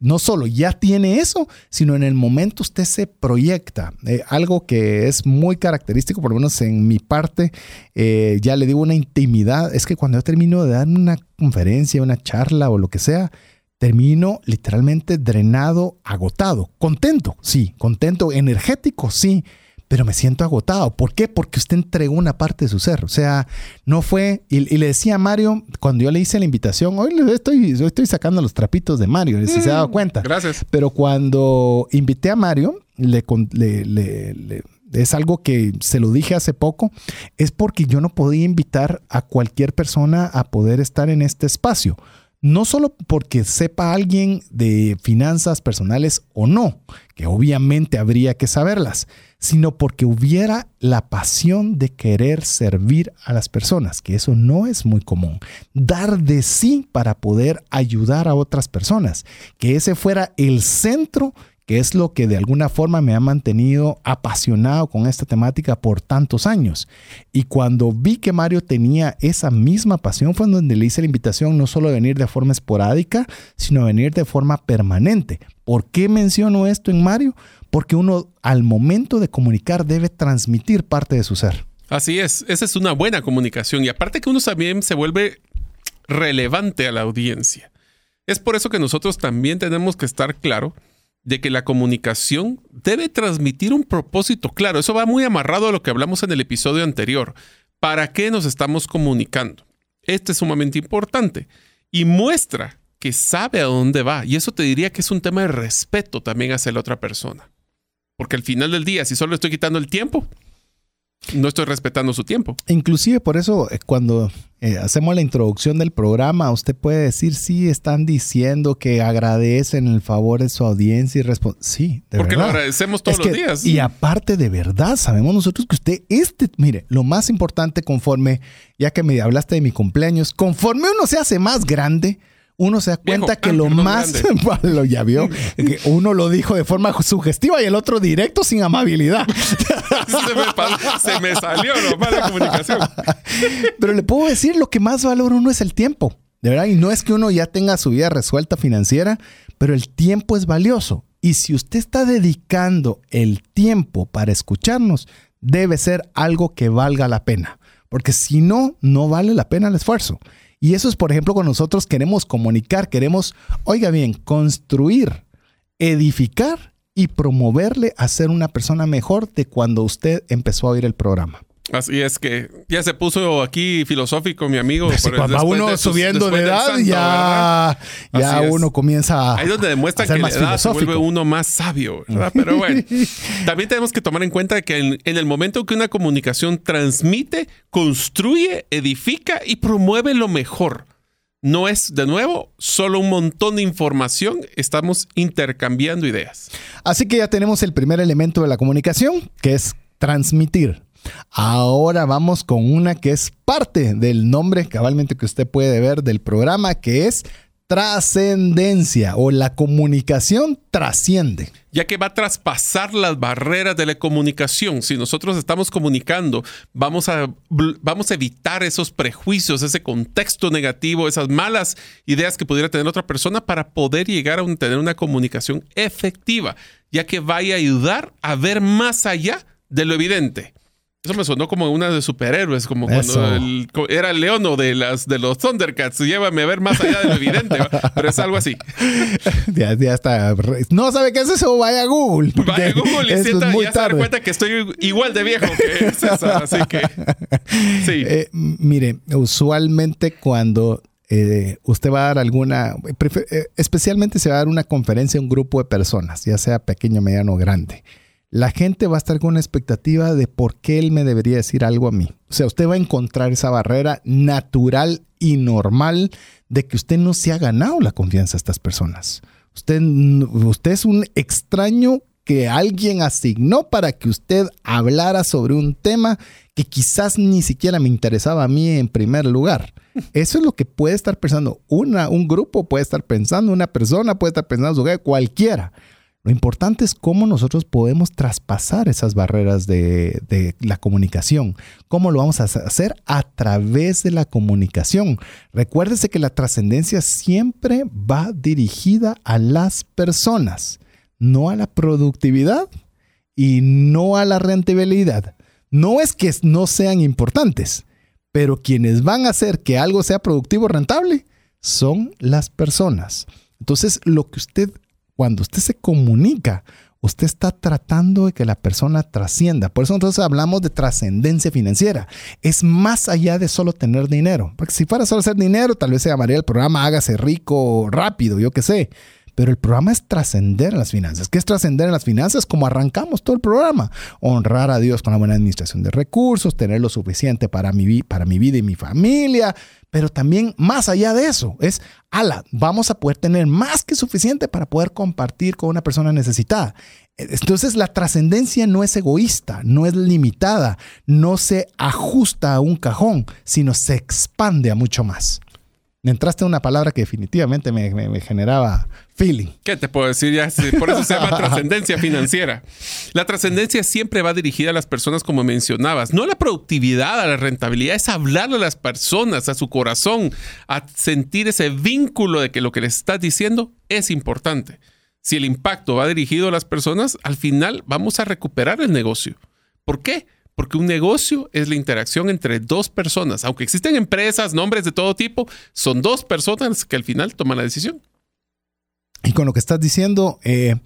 no solo ya tiene eso, sino en el momento usted se proyecta. Eh, algo que es muy característico, por lo menos en mi parte, eh, ya le digo una intimidad, es que cuando yo termino de dar una conferencia, una charla o lo que sea, termino literalmente drenado, agotado, contento, sí, contento, energético, sí, pero me siento agotado. ¿Por qué? Porque usted entregó una parte de su ser. O sea, no fue. Y, le decía a Mario, cuando yo le hice la invitación, hoy le estoy, estoy sacando los trapitos de Mario, si se ha dado mm, cuenta. Gracias. Pero cuando invité a Mario, le, le, le, es algo que se lo dije hace poco, es porque yo no podía invitar a cualquier persona a poder estar en este espacio. No solo porque sepa alguien de finanzas personales o no, que obviamente habría que saberlas, sino porque hubiera la pasión de querer servir a las personas, que eso no es muy común. Dar de sí para poder ayudar a otras personas, que ese fuera el centro que es lo que de alguna forma me ha mantenido apasionado con esta temática por tantos años. Y cuando vi que Mario tenía esa misma pasión fue donde le hice la invitación no solo a venir de forma esporádica, sino a venir de forma permanente. ¿Por qué menciono esto en Mario? Porque uno al momento de comunicar debe transmitir parte de su ser. Así es, esa es una buena comunicación y aparte que uno también se vuelve relevante a la audiencia. Es por eso que nosotros también tenemos que estar claro de que la comunicación debe transmitir un propósito claro. Eso va muy amarrado a lo que hablamos en el episodio anterior. ¿Para qué nos estamos comunicando? Este es sumamente importante y muestra que sabe a dónde va. Y eso te diría que es un tema de respeto también hacia la otra persona. Porque al final del día, si solo estoy quitando el tiempo, no estoy respetando su tiempo. Inclusive por eso eh, cuando eh, hacemos la introducción del programa, usted puede decir, sí, están diciendo que agradecen el favor de su audiencia y responden, sí, de Porque lo agradecemos todos los días. Y aparte de verdad, sabemos nosotros que usted, este, mire, lo más importante conforme, ya que me hablaste de mi cumpleaños, conforme uno se hace más grande, uno se da cuenta que lo más <laughs> lo ya vio, <laughs> que uno lo dijo de forma sugestiva y el otro directo sin amabilidad. <laughs> se, me, salió nomás la comunicación. Pero le puedo decir lo que más valora uno es el tiempo. De verdad, y no es que uno ya tenga su vida resuelta financiera, pero el tiempo es valioso. Y si usted está dedicando el tiempo para escucharnos, debe ser algo que valga la pena. Porque si no, no vale la pena el esfuerzo. Y eso es, por ejemplo, con nosotros queremos comunicar, queremos, oiga bien, construir, edificar y promoverle a ser una persona mejor de cuando usted empezó a oír el programa. Así es que ya se puso aquí filosófico mi amigo. cuando uno subiendo de edad, ya, ya uno comienza a. Ahí donde demuestra que la edad se vuelve uno más sabio, ¿verdad? Pero bueno, <laughs> también tenemos que tomar en cuenta que en, en, el momento que una comunicación transmite, construye, edifica y promueve lo mejor. No es, de nuevo, solo un montón de información, estamos intercambiando ideas. Así que ya tenemos el primer elemento de la comunicación, que es transmitir. Ahora vamos con una que es parte del nombre cabalmente que usted puede ver del programa, que es trascendencia o la comunicación trasciende. Ya que va a traspasar las barreras de la comunicación. Si nosotros estamos comunicando, vamos a, vamos a evitar esos prejuicios, ese contexto negativo, esas malas ideas que pudiera tener otra persona para poder llegar a tener una comunicación efectiva, ya que vaya a ayudar a ver más allá de lo evidente. Eso me sonó como una de superhéroes, como cuando era el león o de, las, de los Thundercats. Llévame a ver más allá de lo evidente, pero es algo así. <laughs> Ya, está. No sabe qué es eso, vaya Google. Vaya Google y sienta, ya se da cuenta que estoy igual de viejo que César, así que sí. <laughs> Eh, mire, usualmente cuando eh, usted va a dar alguna, eh, especialmente se va a dar una conferencia a un grupo de personas, ya sea pequeño, mediano o grande la gente va a estar con una expectativa de por qué él me debería decir algo a mí. O sea, usted va a encontrar esa barrera natural y normal de que usted no se ha ganado la confianza de estas personas. Usted, usted es un extraño que alguien asignó para que usted hablara sobre un tema que quizás ni siquiera me interesaba a mí en primer lugar. <laughs> Eso es lo que puede estar pensando una, un grupo, puede estar pensando una persona, puede estar pensando cualquiera. Lo importante es cómo nosotros podemos traspasar esas barreras de, la comunicación. ¿Cómo lo vamos a hacer? A través de la comunicación. Recuérdese que la trascendencia siempre va dirigida a las personas, no a la productividad y no a la rentabilidad. No es que no sean importantes, pero quienes van a hacer que algo sea productivo o rentable son las personas. Entonces, lo que usted cuando usted se comunica, usted está tratando de que la persona trascienda. Por eso nosotros hablamos de trascendencia financiera. Es más allá de solo tener dinero. Porque si fuera solo hacer dinero, tal vez se llamaría el programa Hágase rico rápido, yo qué sé. Pero el programa es trascender en las finanzas. ¿Qué es trascender en las finanzas? Como arrancamos todo el programa. Honrar a Dios con la buena administración de recursos, tener lo suficiente para mi, para mi vida y mi familia, pero también más allá de eso, es, ala, vamos a poder tener más que suficiente para poder compartir con una persona necesitada. Entonces la trascendencia no es egoísta, no es limitada, no se ajusta a un cajón, sino se expande a mucho más. Entraste una palabra que definitivamente me, generaba feeling. ¿Qué te puedo decir? Ya, por eso se llama <laughs> trascendencia financiera. La trascendencia siempre va dirigida a las personas, como mencionabas. No a la productividad, a la rentabilidad, es hablarle a las personas, a su corazón, a sentir ese vínculo de que lo que les estás diciendo es importante. Si el impacto va dirigido a las personas, al final vamos a recuperar el negocio. ¿Por qué? Porque un negocio es la interacción entre dos personas. Aunque existen empresas, nombres de todo tipo, son dos personas que al final toman la decisión. Y con lo que estás diciendo, eh,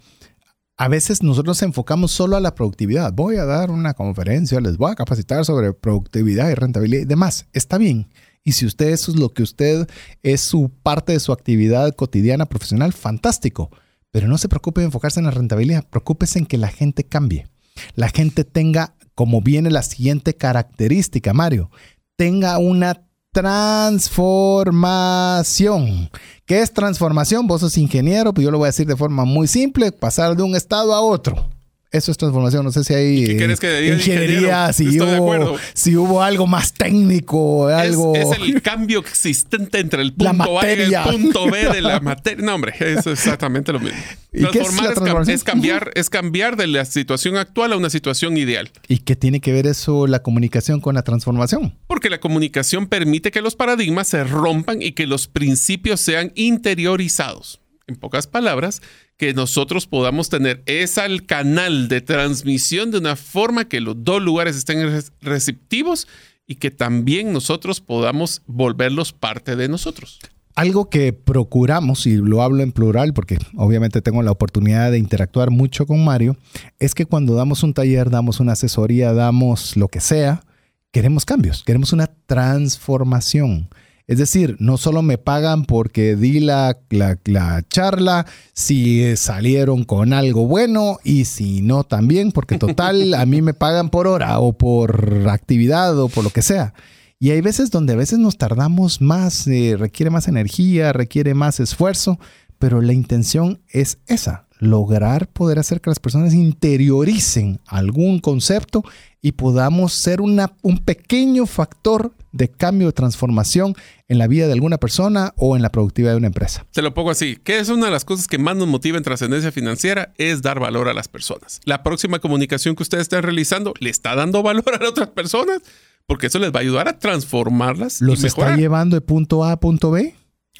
a veces nosotros nos enfocamos solo a la productividad. Voy a dar una conferencia, les voy a capacitar sobre productividad y rentabilidad y demás. Está bien. Y si usted es lo que usted es su parte de su actividad cotidiana profesional, fantástico. Pero no se preocupe de enfocarse en la rentabilidad, preocúpese en que la gente cambie. La gente tenga como viene la siguiente característica, Mario, tenga una transformación. ¿Qué es transformación? Vos sos ingeniero, pues yo lo voy a decir de forma muy simple, pasar de un estado a otro. Eso es transformación. No sé si hay ¿Qué quieres que ingeniería, si hubo, si hubo algo más técnico, algo. Es, el <laughs> cambio existente entre el punto A y el punto B de la <laughs> materia. No, hombre, es exactamente lo mismo. Transformar es, es, cambiar, es cambiar de la situación actual a una situación ideal. ¿Y qué tiene que ver eso la comunicación con la transformación? Porque la comunicación permite que los paradigmas se rompan y que los principios sean interiorizados. En pocas palabras, que nosotros podamos tener ese canal de transmisión de una forma que los dos lugares estén receptivos y que también nosotros podamos volverlos parte de nosotros. Algo que procuramos, y lo hablo en plural porque obviamente tengo la oportunidad de interactuar mucho con Mario, es que cuando damos un taller, damos una asesoría, damos lo que sea, queremos cambios, queremos una transformación. Es decir, no solo me pagan porque di la, la, charla, si salieron con algo bueno y si no también, porque total, a mí me pagan por hora o por actividad o por lo que sea. Y hay veces donde a veces nos tardamos más, eh, requiere más energía, requiere más esfuerzo, pero la intención es esa, lograr poder hacer que las personas interioricen algún concepto y podamos ser una, un pequeño factor de cambio, de transformación en la vida de alguna persona o en la productividad de una empresa. Te lo pongo así, que es una de las cosas que más nos motiva en trascendencia financiera, es dar valor a las personas. La próxima comunicación que ustedes estén realizando, ¿le está dando <laughs> valor a otras personas? Porque eso les va a ayudar a transformarlas. ¿Los está llevando de punto A a punto B?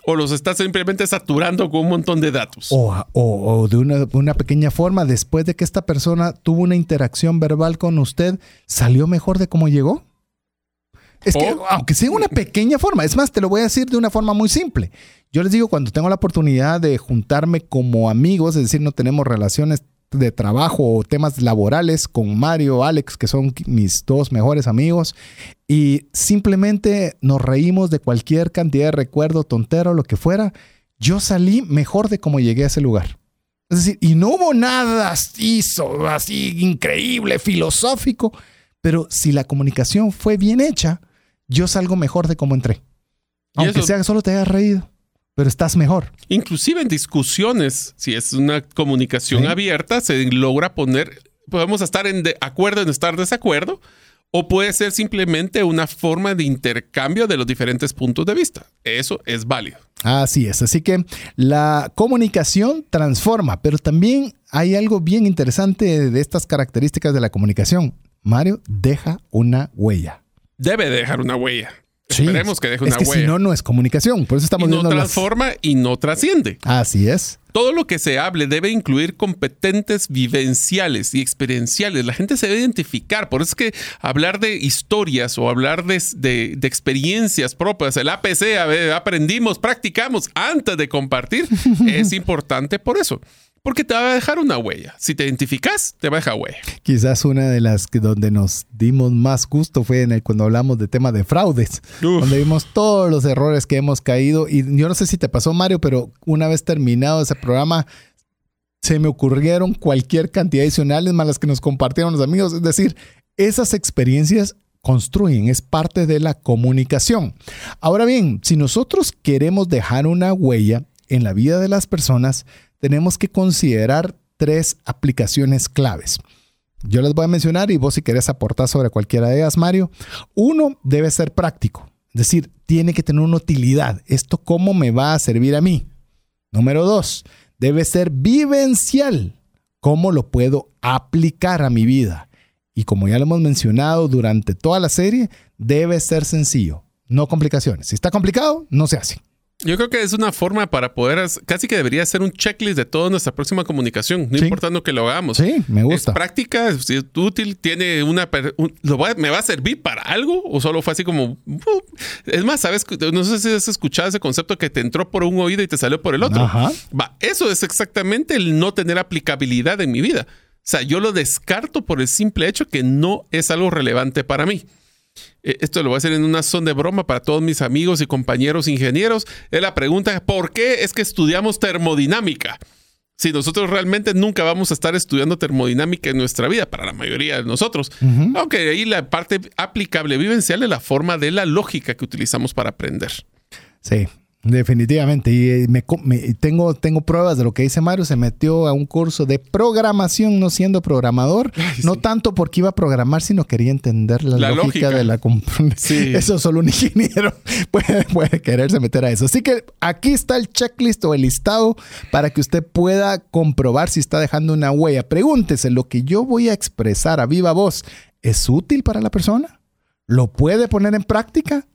O los está simplemente saturando con un montón de datos. O, de una, una, pequeña forma, después de que esta persona tuvo una interacción verbal con usted, ¿salió mejor de cómo llegó? Es que, aunque sea una pequeña forma, es más, te lo voy a decir de una forma muy simple. Yo les digo, cuando tengo la oportunidad de juntarme como amigos, es decir, no tenemos relaciones de trabajo o temas laborales con Mario, Alex, que son mis dos mejores amigos, y simplemente nos reímos de cualquier cantidad de recuerdo, tontero, lo que fuera, yo salí mejor de cómo llegué a ese lugar. Es decir, y no hubo nada así, así increíble, filosófico, pero si la comunicación fue bien hecha, yo salgo mejor de cómo entré. Aunque sea que solo te hayas reído pero estás mejor. Inclusive en discusiones, si es una comunicación abierta, se logra poner, podemos estar en de acuerdo en estar desacuerdo, o puede ser simplemente una forma de intercambio de los diferentes puntos de vista. Eso es válido. Así es, así que la comunicación transforma, pero también hay algo bien interesante de estas características de la comunicación. Mario deja una huella. Debe dejar una huella. Esperemos que deje una es que huella. Si no, no es comunicación. Por eso estamos y no transforma y no trasciende. Así es. Todo lo que se hable debe incluir competentes vivenciales y experienciales. La gente se debe identificar. Por eso es que hablar de historias o hablar de, de, experiencias propias, el APC, aprendimos, practicamos antes de compartir, <laughs> es importante por eso porque te va a dejar una huella. Si te identificas, te va a dejar huella. Quizás una de las que donde nos dimos más gusto fue en el cuando hablamos de tema de fraudes, Uf. donde vimos todos los errores que hemos caído. Y yo no sé si te pasó, Mario, pero una vez terminado ese programa, se me ocurrieron cualquier cantidad adicionales más las que nos compartieron los amigos. Es decir, esas experiencias construyen, es parte de la comunicación. Ahora bien, si nosotros queremos dejar una huella en la vida de las personas, tenemos que considerar tres aplicaciones claves. Yo les voy a mencionar y vos si querés aportar sobre cualquiera de ellas, Mario. Uno debe ser práctico, es decir, tiene que tener una utilidad. ¿Esto cómo me va a servir a mí? Número dos, debe ser vivencial. ¿Cómo lo puedo aplicar a mi vida? Y como ya lo hemos mencionado durante toda la serie, debe ser sencillo, no complicaciones. Si está complicado, no se hace. Yo creo que es una forma para poder, casi que debería ser un checklist de toda nuestra próxima comunicación, no Sí. importando que lo hagamos. Sí, me gusta. Es práctica, es útil, tiene una... per- un- ¿lo va- ¿Me va a servir para algo? ¿O solo fue así como... "Uh"? Es más, ¿sabes? No sé si has escuchado ese concepto que te entró por un oído y te salió por el otro. Ajá. Va, eso es exactamente el no tener aplicabilidad en mi vida. O sea, yo lo descarto por el simple hecho que no es algo relevante para mí. Eh, Esto lo voy a hacer en una zona de broma para todos mis amigos y compañeros ingenieros. Es la pregunta, ¿por qué es que estudiamos termodinámica? Si nosotros realmente nunca vamos a estar estudiando termodinámica en nuestra vida, para la mayoría de nosotros. Aunque ahí la parte aplicable vivencial es la forma de la lógica que utilizamos para aprender. Sí, definitivamente. Y eh, me tengo, tengo pruebas de lo que dice Mario. Se metió a un curso de programación, no siendo programador. No tanto porque iba a programar, sino quería entender la, La lógica, lógica. de la <laughs> Sí. Eso solo un ingeniero <laughs> puede, puede quererse meter a eso. Así que aquí está el checklist o el listado para que usted pueda comprobar si está dejando una huella. Pregúntese, ¿lo que yo voy a expresar a viva voz es útil para la persona? ¿Lo puede poner en práctica?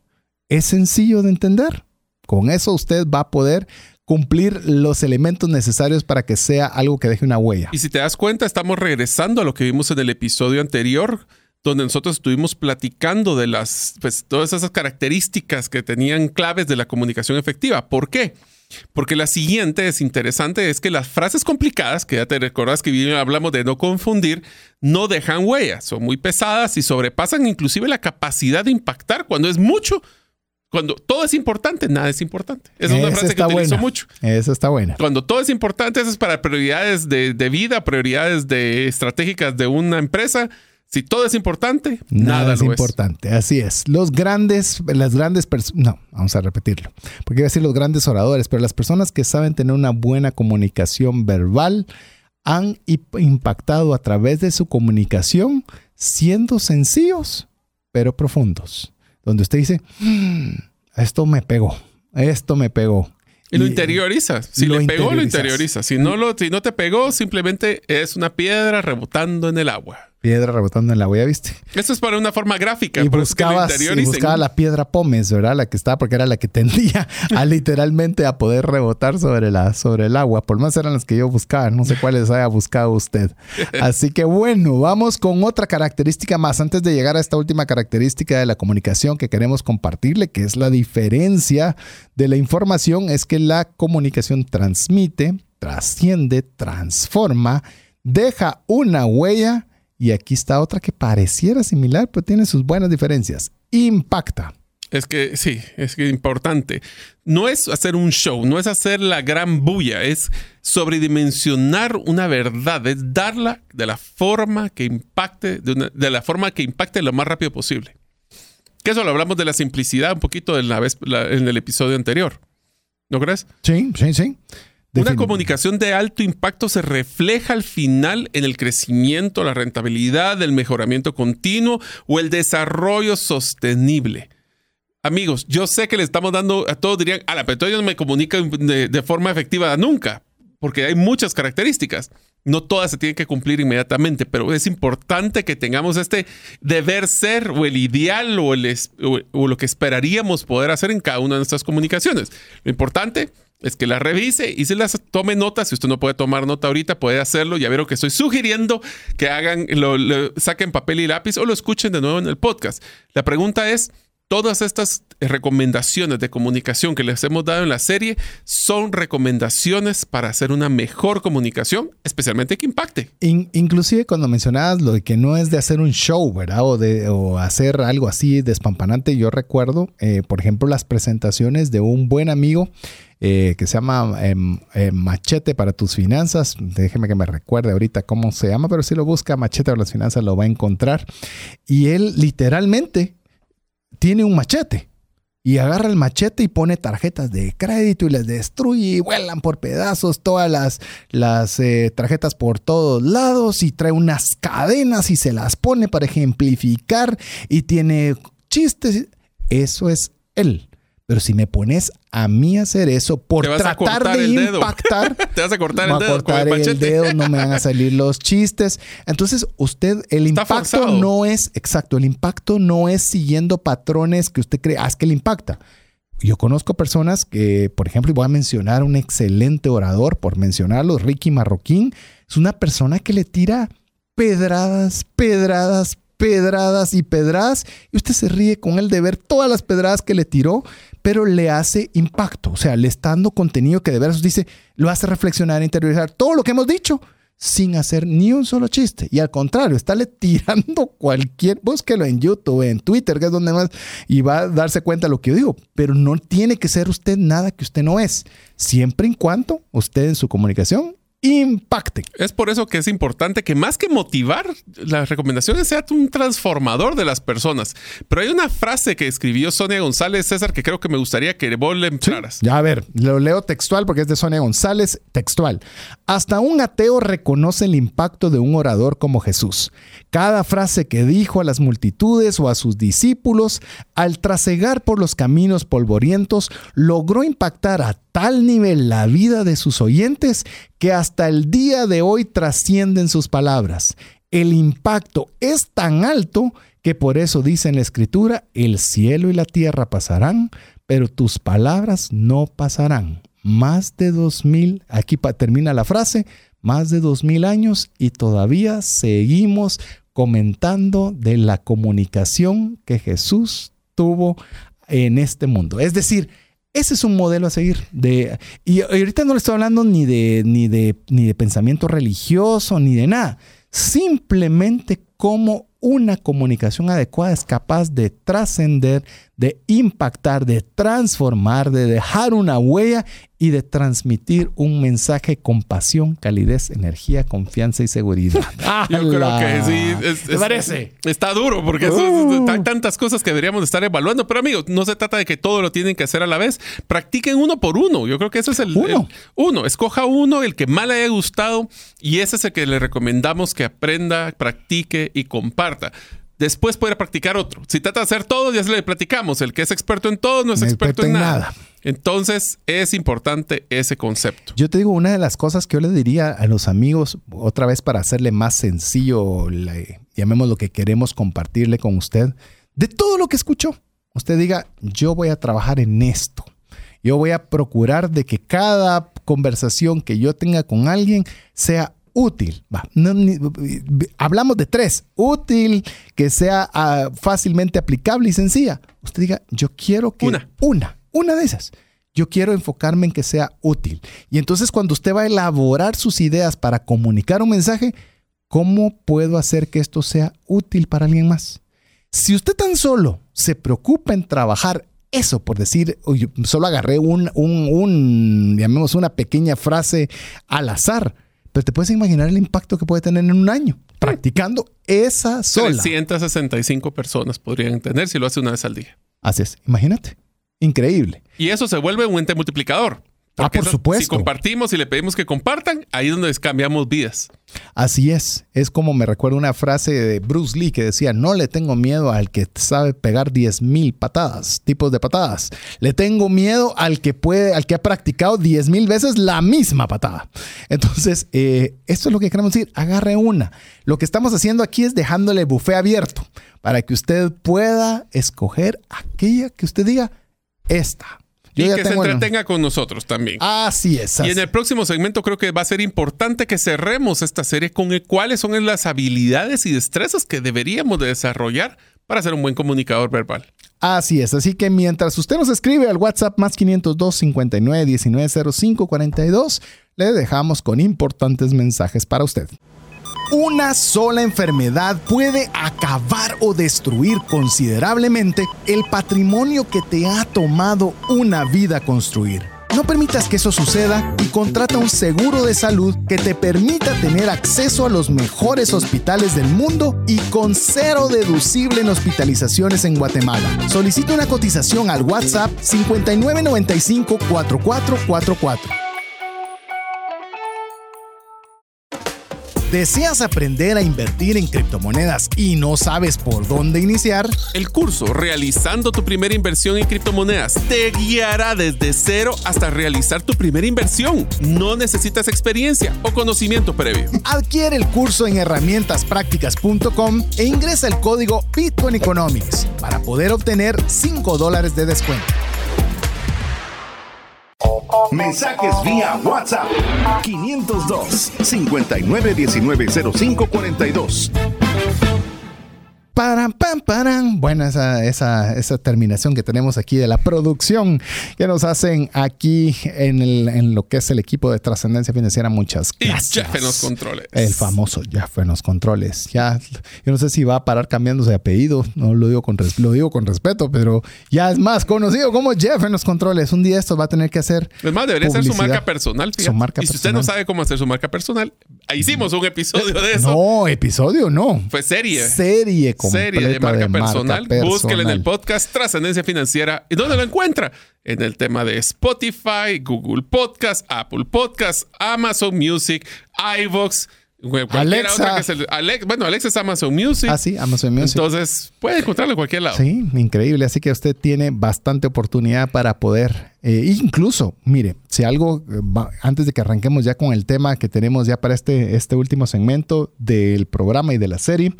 ¿Es sencillo de entender? Con eso usted va a poder cumplir los elementos necesarios para que sea algo que deje una huella. Y si te das cuenta, estamos regresando a lo que vimos en el episodio anterior, donde nosotros estuvimos platicando de las, pues, todas esas características que tenían claves de la comunicación efectiva. ¿Por qué? Porque la siguiente es interesante, es que las frases complicadas, que ya te recordás que hablamos de no confundir, no dejan huellas, son muy pesadas y sobrepasan inclusive la capacidad de impactar cuando es mucho. Cuando todo es importante, nada es importante. Esa es una frase que utilizo buena. mucho. Esa está buena. Cuando todo es importante, eso es para prioridades de, de vida, prioridades de estratégicas de una empresa. Si todo es importante, nada, Nada, es lo importante, así es. Los grandes, las grandes personas, no, vamos a repetirlo, porque iba a decir los grandes oradores, pero las personas que saben tener una buena comunicación verbal han impactado a través de su comunicación siendo sencillos, pero profundos. Donde usted dice, "Mm, esto me pegó, esto me pegó. Y lo interioriza. Si lo le pegó, lo interiorizas. interioriza. Si no, lo, si no te pegó, simplemente es una piedra rebotando en el agua. Piedra rebotando en la huella, ¿viste? Eso es para una forma gráfica. Y buscabas, y buscaba la piedra pómez, ¿verdad? La que estaba, porque era la que <laughs> tendía a <laughs> literalmente a poder rebotar sobre, la, sobre el agua. Por más eran las que yo buscaba, no sé cuáles haya buscado usted. <laughs> Así que bueno, vamos con otra característica más. Antes de llegar a esta última característica de la comunicación que queremos compartirle, que es la diferencia de la información, es que la comunicación transmite, trasciende, transforma, deja una huella y aquí está otra que pareciera similar, pero tiene sus buenas diferencias. Impacta. Es que sí, es que importante. No es hacer un show, no es hacer la gran bulla, es sobredimensionar una verdad, es darla de la forma que impacte, de, una- de la forma que impacte lo más rápido posible. Que eso lo hablamos de la simplicidad un poquito en, la vez, la- en el episodio anterior. ¿No crees? Sí, sí, sí. Una comunicación de alto impacto se refleja al final en el crecimiento, la rentabilidad, el mejoramiento continuo o el desarrollo sostenible. Amigos, yo sé que le estamos dando a todos dirían, a la pero ellos no me comunican de, de forma efectiva nunca, porque hay muchas características. No todas se tienen que cumplir inmediatamente, pero es importante que tengamos este deber ser o el ideal o, el o lo que esperaríamos poder hacer en cada una de nuestras comunicaciones. Lo importante es que la revise y se las tome nota. Si usted no puede tomar nota ahorita, puede hacerlo. Ya vieron que estoy sugiriendo que hagan, lo, lo- saquen papel y lápiz o lo escuchen de nuevo en el podcast. La pregunta es, todas estas recomendaciones de comunicación que les hemos dado en la serie son recomendaciones para hacer una mejor comunicación, especialmente que impacte. inclusive cuando mencionabas lo de que no es de hacer un show, ¿verdad? O de hacer algo así despampanante, yo recuerdo, eh, por ejemplo, las presentaciones de un buen amigo eh, que se llama em, em, Machete para tus finanzas. Déjeme que me recuerde ahorita cómo se llama, pero si lo busca Machete para las finanzas lo va a encontrar. Y él literalmente tiene un machete. Y agarra el machete y pone tarjetas de crédito y les destruye y vuelan por pedazos todas las, las eh, tarjetas por todos lados y trae unas cadenas y se las pone para ejemplificar y tiene chistes. Eso es él. Pero si me pones a mí hacer eso por tratar de impactar, <laughs> te vas a cortar el dedo. cortar el, dedo, no me van a salir los <laughs> chistes. Entonces, usted, el impacto no es, exacto, el impacto no es siguiendo patrones que usted cree, haz que le impacta. Yo conozco personas que, por ejemplo, y voy a mencionar un excelente orador, por mencionarlo, Ricky Marroquín, es una persona que le tira pedradas, pedradas, pedradas y pedradas, y usted se ríe con él de ver todas las pedradas que le tiró, pero le hace impacto, o sea, le está dando contenido que de veras dice, lo hace reflexionar, interiorizar todo lo que hemos dicho sin hacer ni un solo chiste. Y al contrario, está le tirando cualquier, búsquelo en YouTube, en Twitter, que es donde más, y va a darse cuenta de lo que yo digo. Pero no tiene que ser usted nada que usted no es. Siempre en cuanto usted en su comunicación impacte. Es por eso que es importante que más que motivar, las recomendaciones sean un transformador de las personas. Pero hay una frase que escribió Sonia González, César, que creo que me gustaría que vos le entraras. ya, a ver, lo leo textual porque es de Sonia González, textual. Hasta un ateo reconoce el impacto de un orador como Jesús. Cada frase que dijo a las multitudes o a sus discípulos, al trasegar por los caminos polvorientos, logró impactar a tal nivel la vida de sus oyentes que hasta el día de hoy trascienden sus palabras. El impacto es tan alto que por eso dice en la escritura, el cielo y la tierra pasarán, pero tus palabras no pasarán. Más de dos mil, aquí termina la frase, más de dos mil años y todavía seguimos comentando de la comunicación que Jesús tuvo en este mundo. Es decir, ese es un modelo a seguir. Y ahorita no le estoy hablando ni de, ni, de, ni de pensamiento religioso, ni de nada. Simplemente como una comunicación adecuada es capaz de trascender, de impactar, de transformar, de dejar una huella y de transmitir un mensaje con pasión, calidez, energía, confianza y seguridad. <laughs> Yo creo que sí. ¿Te parece? Está duro porque uh. hay tantas cosas que deberíamos estar evaluando. Pero amigos, no se trata de que todo lo tienen que hacer a la vez. Practiquen uno por uno. Yo creo que ese es el uno. uno. Escoja uno, el que más le haya gustado y ese es el que le recomendamos que aprenda, practique y comparta después puede practicar otro. Si trata de hacer todo, ya se le platicamos. El que es experto en todo no es experto, en, nada. Entonces es importante ese concepto. Yo te digo, una de las cosas que yo le diría a los amigos, otra vez para hacerle más sencillo, llamemos lo que queremos compartirle con usted, de todo lo que escuchó, usted diga, yo voy a trabajar en esto. Yo voy a procurar de que cada conversación que yo tenga con alguien sea útil. hablamos de tres. Útil, que sea ah, fácilmente aplicable y sencilla. Usted diga, yo quiero que... Una. Una. Una de esas. Yo quiero enfocarme en que sea útil. Y entonces cuando usted va a elaborar sus ideas para comunicar un mensaje, ¿cómo puedo hacer que esto sea útil para alguien más? Si usted tan solo se preocupa en trabajar eso, por decir, solo agarré un, un, un, llamemos una pequeña frase al azar, pero te puedes imaginar el impacto que puede tener en un año practicando esa sola. 365 personas podrían tener si lo hace una vez al día. Así es, imagínate. Increíble. Y eso se vuelve un ente multiplicador. ah, por supuesto. Si compartimos y le pedimos que compartan, ahí es donde cambiamos vidas. Así es. Es como me recuerda una frase de Bruce Lee que decía, no le tengo miedo al que sabe pegar 10 mil patadas, tipos de patadas. Le tengo miedo al que puede, al que ha practicado 10 mil veces la misma patada. Entonces, eh, esto es lo que queremos decir. Agarre una. Lo que estamos haciendo aquí es dejándole buffet abierto para que usted pueda escoger aquella que usted diga, esta y que se entretenga con nosotros también. Así es. Y en el próximo segmento creo que va a ser importante que cerremos esta serie con cuáles son las habilidades y destrezas que deberíamos de desarrollar para ser un buen comunicador verbal. Así es, así que mientras usted nos escribe al WhatsApp más 502 59 19 05 42, le dejamos con importantes mensajes para usted. Una sola enfermedad puede acabar o destruir considerablemente el patrimonio que te ha tomado una vida construir. No permitas que eso suceda y contrata un seguro de salud que te permita tener acceso a los mejores hospitales del mundo y con cero deducible en hospitalizaciones en Guatemala. Solicita una cotización al WhatsApp 5995 4444. ¿Deseas aprender a invertir en criptomonedas y no sabes por dónde iniciar? El curso Realizando tu primera inversión en criptomonedas te guiará desde cero hasta realizar tu primera inversión. No necesitas experiencia o conocimiento previo. <laughs> Adquiere el curso en herramientasprácticas.com e ingresa el código Bitcoin Economics para poder obtener 5 dólares de descuento. Mensajes vía WhatsApp 502 5919 0542. Paran, pam, paran. Bueno, esa, esa, esa, terminación que tenemos aquí de la producción que nos hacen aquí en, el, en lo que es el equipo de trascendencia financiera. Muchas gracias. Y Jeff en los controles. El famoso Jeff en los controles. Ya, yo no sé si va a parar cambiándose de apellido. No lo digo con, lo digo con respeto, pero ya es más conocido como Jeff en los controles. Un día esto va a tener que hacer. Es más, debería ser su marca personal. Su marca y si usted no sabe cómo hacer su marca personal, hicimos un episodio de eso. No, episodio no. Fue serie. Serie serie de marca, personal. Búsquela en el podcast Trascendencia Financiera. ¿Y dónde lo encuentra? En el tema de Spotify, Google Podcast, Apple Podcast, Amazon Music, iVoox. Alexa. bueno, Alexa es Amazon Music. Ah, sí, Amazon Music. Entonces, puede encontrarlo en cualquier lado. Sí, increíble. Así que usted tiene bastante oportunidad para poder, eh, incluso, mire, si algo, eh, antes de que arranquemos ya con el tema que tenemos ya para este, este último segmento del programa y de la serie,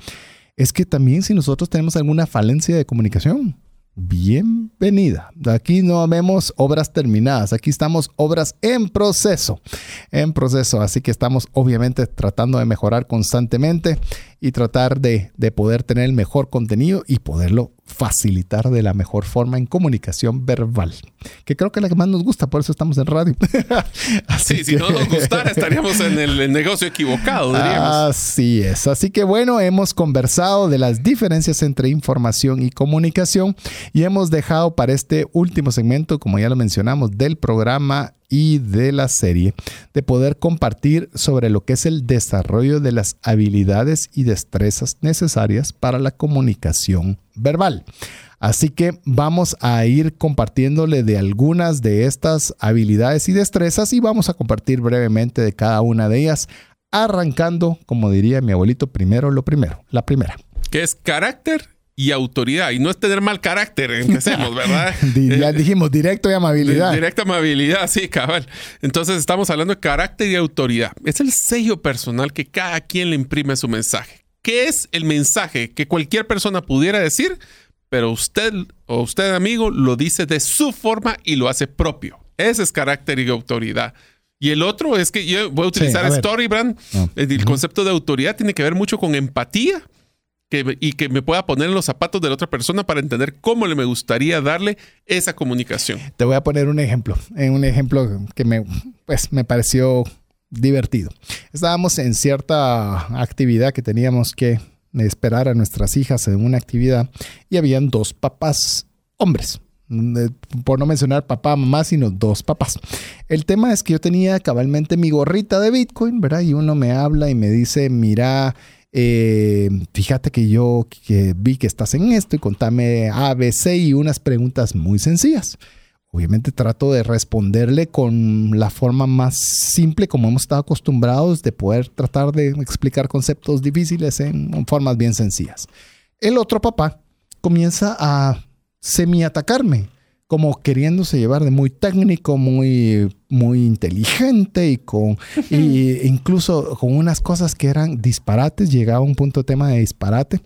es que también si nosotros tenemos alguna falencia de comunicación, bienvenida. Aquí no vemos obras terminadas, aquí estamos obras en proceso, en proceso, así que estamos obviamente tratando de mejorar constantemente y tratar de, de poder tener el mejor contenido y poderlo facilitar de la mejor forma en comunicación verbal, que creo que es la que más nos gusta, por eso estamos en radio. <laughs> Así si no nos gustara estaríamos en el negocio equivocado, diríamos. Así es, así que bueno, hemos conversado de las diferencias entre información y comunicación y hemos dejado para este último segmento, como ya lo mencionamos, del programa y de la serie, de poder compartir sobre lo que es el desarrollo de las habilidades y destrezas necesarias para la comunicación verbal. Así que vamos a ir compartiéndole de algunas de estas habilidades y destrezas y vamos a compartir brevemente de cada una de ellas, arrancando, como diría mi abuelito, primero lo primero, la primera. ¿Qué es carácter y autoridad. Y no es tener mal carácter, empecemos, ¿verdad? <laughs> ya eh, dijimos directo y amabilidad. Directa amabilidad, sí, cabal. Entonces estamos hablando de carácter y autoridad. Es el sello personal que cada quien le imprime a su mensaje. ¿Qué es el mensaje que cualquier persona pudiera decir, pero usted o usted, amigo, lo dice de su forma y lo hace propio? Ese es carácter y autoridad. Y el otro es que yo voy a utilizar Storybrand. El concepto de autoridad tiene que ver mucho con empatía y que me pueda poner en los zapatos de la otra persona para entender cómo le me gustaría darle esa comunicación. Te voy a poner un ejemplo, eh, un ejemplo que me, pues, me pareció divertido. Estábamos en cierta actividad que teníamos que esperar a nuestras hijas en una actividad y habían dos papás hombres. Eh, por no mencionar papá, mamá, sino dos papás. El tema es que yo tenía cabalmente mi gorrita de Bitcoin, ¿verdad? Y uno me habla y me dice, mira, eh, fíjate que yo que vi que estás en esto y contame ABC y unas preguntas muy sencillas. Obviamente trato de responderle con la forma más simple como hemos estado acostumbrados de poder tratar de explicar conceptos difíciles en formas bien sencillas. El otro papá comienza a semi-atacarme como queriéndose llevar de muy técnico, muy, muy inteligente y con <laughs> y incluso con unas cosas que eran disparates, llegaba a un punto de tema de disparate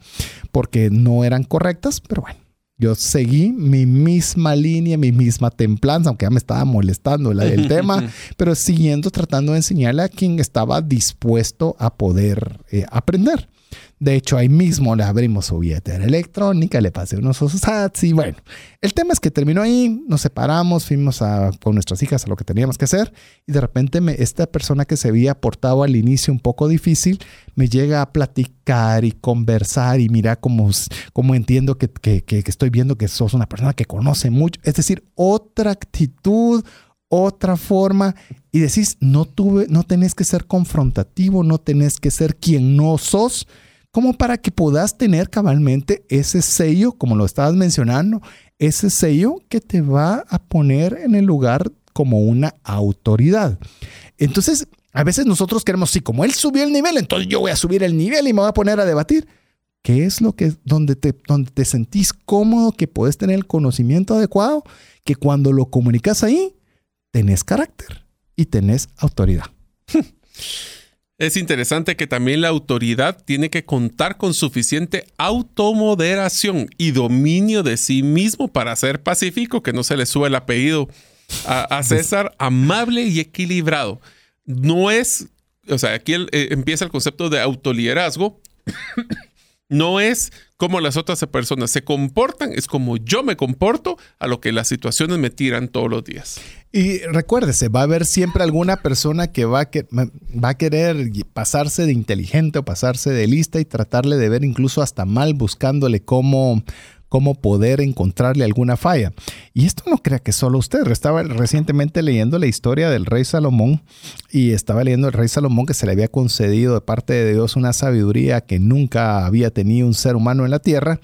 porque no eran correctas, pero bueno. Yo seguí mi misma línea, mi misma templanza, aunque ya me estaba molestando el tema, <laughs> pero siguiendo tratando de enseñarle a quien estaba dispuesto a poder eh, aprender. De hecho, ahí mismo le abrimos su billetera electrónica, le pasé unos sats y bueno, el tema es que terminó ahí, nos separamos, fuimos a, con nuestras hijas a lo que teníamos que hacer y de repente me, esta persona que se había portado al inicio un poco difícil me llega a platicar y conversar y mira cómo, entiendo que, que estoy viendo que sos una persona que conoce mucho, es decir, otra actitud, otra forma y decís, no tuve, no tenés que ser confrontativo, no tenés que ser quien no sos, como para que puedas tener cabalmente ese sello, como lo estabas mencionando, ese sello que te va a poner en el lugar como una autoridad. Entonces, a veces nosotros queremos, sí, como él subió el nivel, entonces yo voy a subir el nivel y me voy a poner a debatir. ¿Qué es lo que, donde te, donde te sentís cómodo, que puedes tener el conocimiento adecuado, que cuando lo comunicas ahí, tenés carácter y tenés autoridad. <laughs> Es interesante que también la autoridad tiene que contar con suficiente automoderación y dominio de sí mismo para ser pacífico, que no se le sube el apellido a, César, amable y equilibrado. No es, o sea, aquí eh, empieza el concepto de autoliderazgo. <coughs> no es como las otras personas se comportan, es como yo me comporto a lo que las situaciones me tiran todos los días. Y recuérdese, va a haber siempre alguna persona que va a, va a querer pasarse de inteligente o pasarse de lista y tratarle de ver incluso hasta mal buscándole cómo cómo poder encontrarle alguna falla. Y esto no crea que solo usted. Estaba recientemente leyendo la historia del rey Salomón y estaba leyendo el rey Salomón que se le había concedido de parte de Dios una sabiduría que nunca había tenido un ser humano en la tierra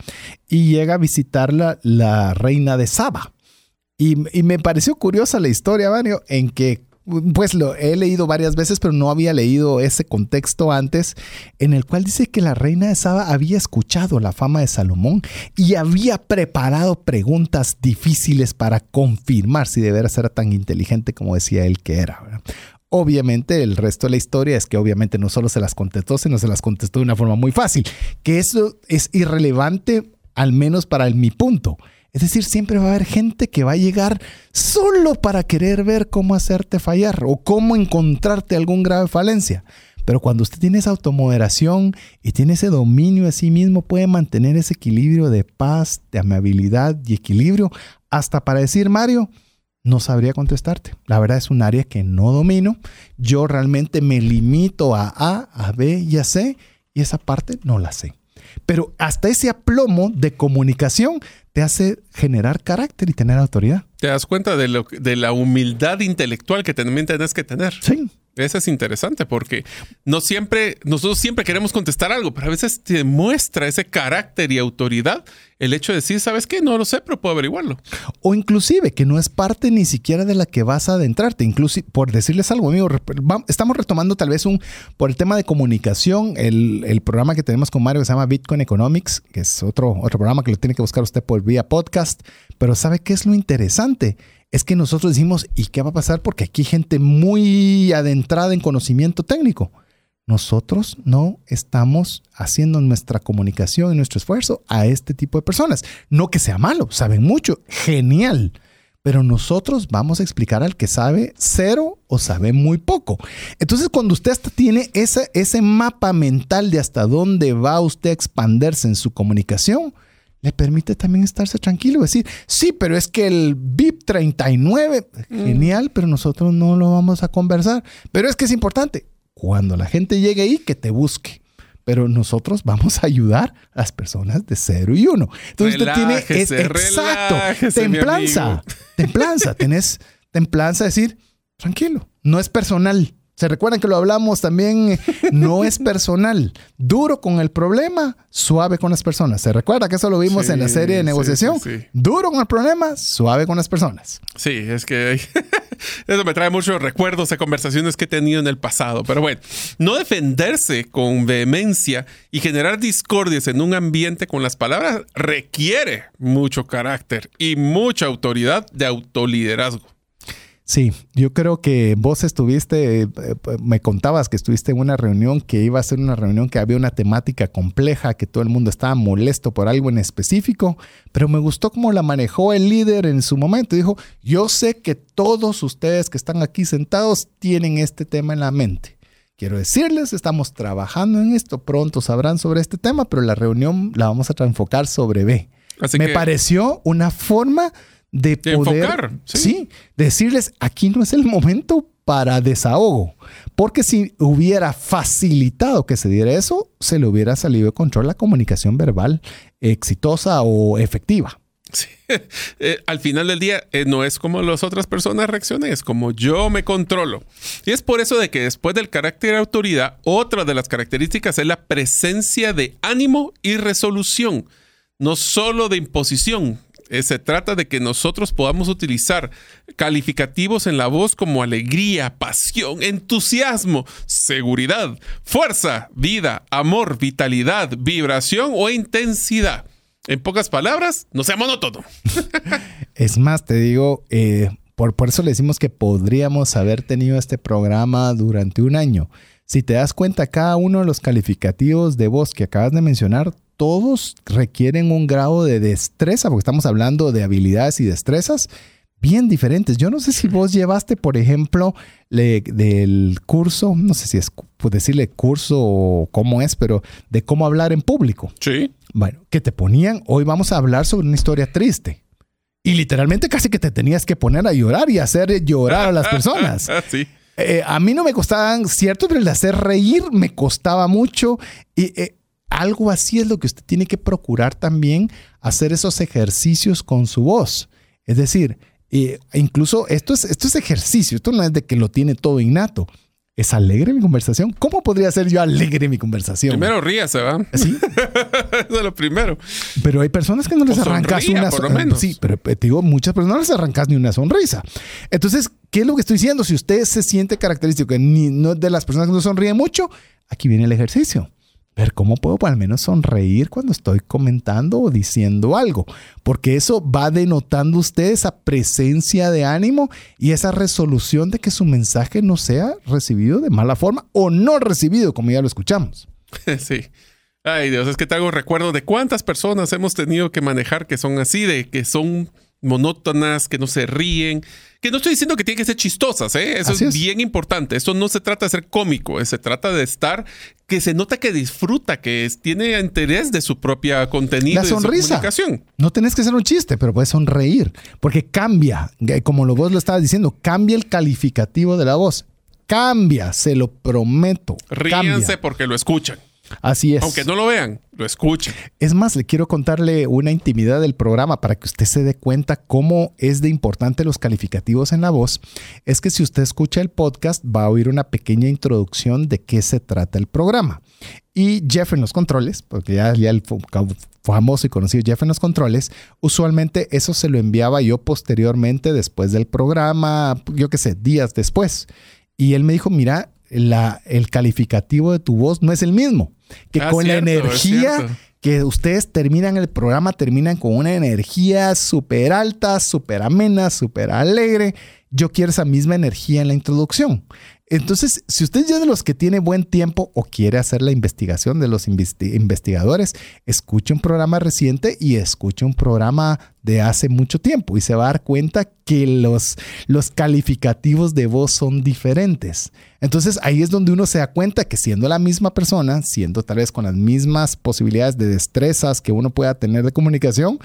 y llega a visitarla la reina de Saba. Y, me pareció curiosa la historia, Mario, en que pues lo he leído varias veces, pero no había leído ese contexto antes, en el cual dice que la reina de Saba había escuchado la fama de Salomón y había preparado preguntas difíciles para confirmar si debería ser tan inteligente como decía él que era. Obviamente el resto de la historia es que obviamente no solo se las contestó, sino se las contestó de una forma muy fácil, que eso es irrelevante al menos para mi punto. Es decir, siempre va a haber gente que va a llegar solo para querer ver cómo hacerte fallar o cómo encontrarte algún grave falencia. Pero cuando usted tiene esa automoderación y tiene ese dominio de sí mismo, puede mantener ese equilibrio de paz, de amabilidad y equilibrio hasta para decir, Mario, no sabría contestarte. La verdad es un área que no domino. Yo realmente me limito a A, a B y a C y esa parte no la sé. Pero hasta ese aplomo de comunicación te hace generar carácter y tener autoridad. Te das cuenta de, lo, de la humildad intelectual que también tenés que tener. Sí. Eso es interesante porque no siempre, nosotros siempre queremos contestar algo, pero a veces te muestra ese carácter y autoridad el hecho de decir, ¿sabes qué? No lo sé, pero puedo averiguarlo. O inclusive que no es parte ni siquiera de la que vas a adentrarte. Inclusive, por decirles algo, amigo, estamos retomando tal vez un, por el tema de comunicación, el, el, programa que tenemos con Mario que se llama Bitcoin Economics, que es otro, otro programa que lo tiene que buscar usted por vía podcast. Pero ¿sabe qué es lo interesante? es que nosotros decimos, ¿y qué va a pasar? Porque aquí hay gente muy adentrada en conocimiento técnico. Nosotros no estamos haciendo nuestra comunicación y nuestro esfuerzo a este tipo de personas. No que sea malo, saben mucho, genial. Pero nosotros vamos a explicar al que sabe cero o sabe muy poco. Entonces, cuando usted hasta tiene ese, ese mapa mental de hasta dónde va usted a expandirse en su comunicación, le permite también estarse tranquilo, decir, sí, pero es que el VIP 39, mm. genial, pero nosotros no lo vamos a conversar. Pero es que es importante, cuando la gente llegue ahí, que te busque. Pero nosotros vamos a ayudar a las personas de 0 y 1. Entonces usted tiene es, exacto, templanza, templanza, tenés templanza, decir, tranquilo, no es personal. ¿Se recuerdan que lo hablamos también? <laughs> No es personal. Duro con el problema, suave con las personas. ¿Se recuerda que eso lo vimos en la serie de negociación? Duro con el problema, suave con las personas. Sí, es que <laughs> eso me trae muchos recuerdos de conversaciones que he tenido en el pasado. Pero bueno, no defenderse con vehemencia y generar discordias en un ambiente con las palabras requiere mucho carácter y mucha autoridad de autoliderazgo. Sí, yo creo que vos estuviste, eh, me contabas que estuviste en una reunión que iba a ser una reunión que había una temática compleja, que todo el mundo estaba molesto por algo en específico, pero me gustó cómo la manejó el líder en su momento. Dijo, yo sé que todos ustedes que están aquí sentados tienen este tema en la mente quiero decirles, estamos trabajando en esto, pronto sabrán sobre este tema, pero la reunión la vamos a enfocar sobre B. Me pareció una forma de, poder, enfocar, ¿sí? decirles, aquí no es el momento para desahogo. Porque si hubiera facilitado que se diera eso, se le hubiera salido de control la comunicación verbal exitosa o efectiva. Sí. <laughs> Eh, al final del día eh, no es como las otras personas reaccionan, es como yo me controlo. Y es por eso de que después del carácter de autoridad, otra de las características es la presencia de ánimo y resolución, no solo de imposición. Eh, se trata de que nosotros podamos utilizar calificativos en la voz como alegría, pasión, entusiasmo, seguridad, fuerza, vida, amor, vitalidad, vibración o intensidad. En pocas palabras, no sea monótono. <laughs> es más, te digo, eh, por, por eso le decimos que podríamos haber tenido este programa durante un año. Si te das cuenta, cada uno de los calificativos de voz que acabas de mencionar, todos requieren un grado de destreza, porque estamos hablando de habilidades y destrezas bien diferentes. Yo no sé si vos llevaste, por ejemplo, del curso, no sé si es decirle curso o cómo es, pero de cómo hablar en público. Sí. Bueno, que te ponían, hoy vamos a hablar sobre una historia triste. Y literalmente casi que te tenías que poner a llorar y hacer llorar a las personas. <laughs> sí. Eh, a mí no me costaban, cierto, pero el de hacer reír me costaba mucho. Y eh, algo así es lo que usted tiene que procurar también, hacer esos ejercicios con su voz. Es decir, e incluso esto es, esto es ejercicio, esto no es de que lo tiene todo innato. ¿Es alegre mi conversación? ¿Cómo podría ser yo alegre mi conversación? Primero ríase, ¿va? Sí. <laughs> Eso es lo primero. Pero hay personas que no les arrancas una sonrisa. Sí, pero te digo, muchas personas no les arrancas ni una sonrisa. Entonces, ¿qué es lo que estoy diciendo? Si usted se siente característico que ni, no de las personas que no sonríen mucho, aquí viene el ejercicio ver cómo puedo al menos sonreír cuando estoy comentando o diciendo algo, porque eso va denotando usted esa presencia de ánimo y esa resolución de que su mensaje no sea recibido de mala forma o no recibido, como ya lo escuchamos. <laughs> Sí. Ay Dios, es que te hago recuerdo de cuántas personas hemos tenido que manejar que son así, de que son monótonas, que no se ríen, que no estoy diciendo que tienen que ser chistosas, ¿eh? eso es, bien importante. Eso no se trata de ser cómico, eh, se trata de estar que se nota que disfruta, que tiene interés de su propia contenido. La sonrisa. no tenés que ser un chiste, pero puedes sonreír, porque cambia, como lo vos lo estabas diciendo, cambia el calificativo de la voz. Cambia, se lo prometo. Ríanse porque lo escuchan. Así es. Aunque no lo vean, lo escuchen. Es más, le quiero contarle una intimidad del programa para que usted se dé cuenta cómo es de importante los calificativos en la voz. Es que si usted escucha el podcast, va a oír una pequeña introducción de qué se trata el programa. Y Jeff en los controles, porque ya, ya el famoso y conocido Jeff en los controles, usualmente eso se lo enviaba yo posteriormente después del programa, yo qué sé, días después. Y él me dijo, mira, la, el calificativo de tu voz no es el mismo que ah, con la energía que ustedes terminan el programa, terminan con una energía súper alta, súper amena, súper alegre. Yo quiero esa misma energía en la introducción. Entonces, si usted ya de los que tiene buen tiempo o quiere hacer la investigación de los investigadores, escuche un programa reciente y escuche un programa de hace mucho tiempo y se va a dar cuenta que los, los calificativos de voz son diferentes. Entonces ahí es donde uno se da cuenta que siendo la misma persona, siendo tal vez con las mismas posibilidades de destrezas que uno pueda tener de comunicación,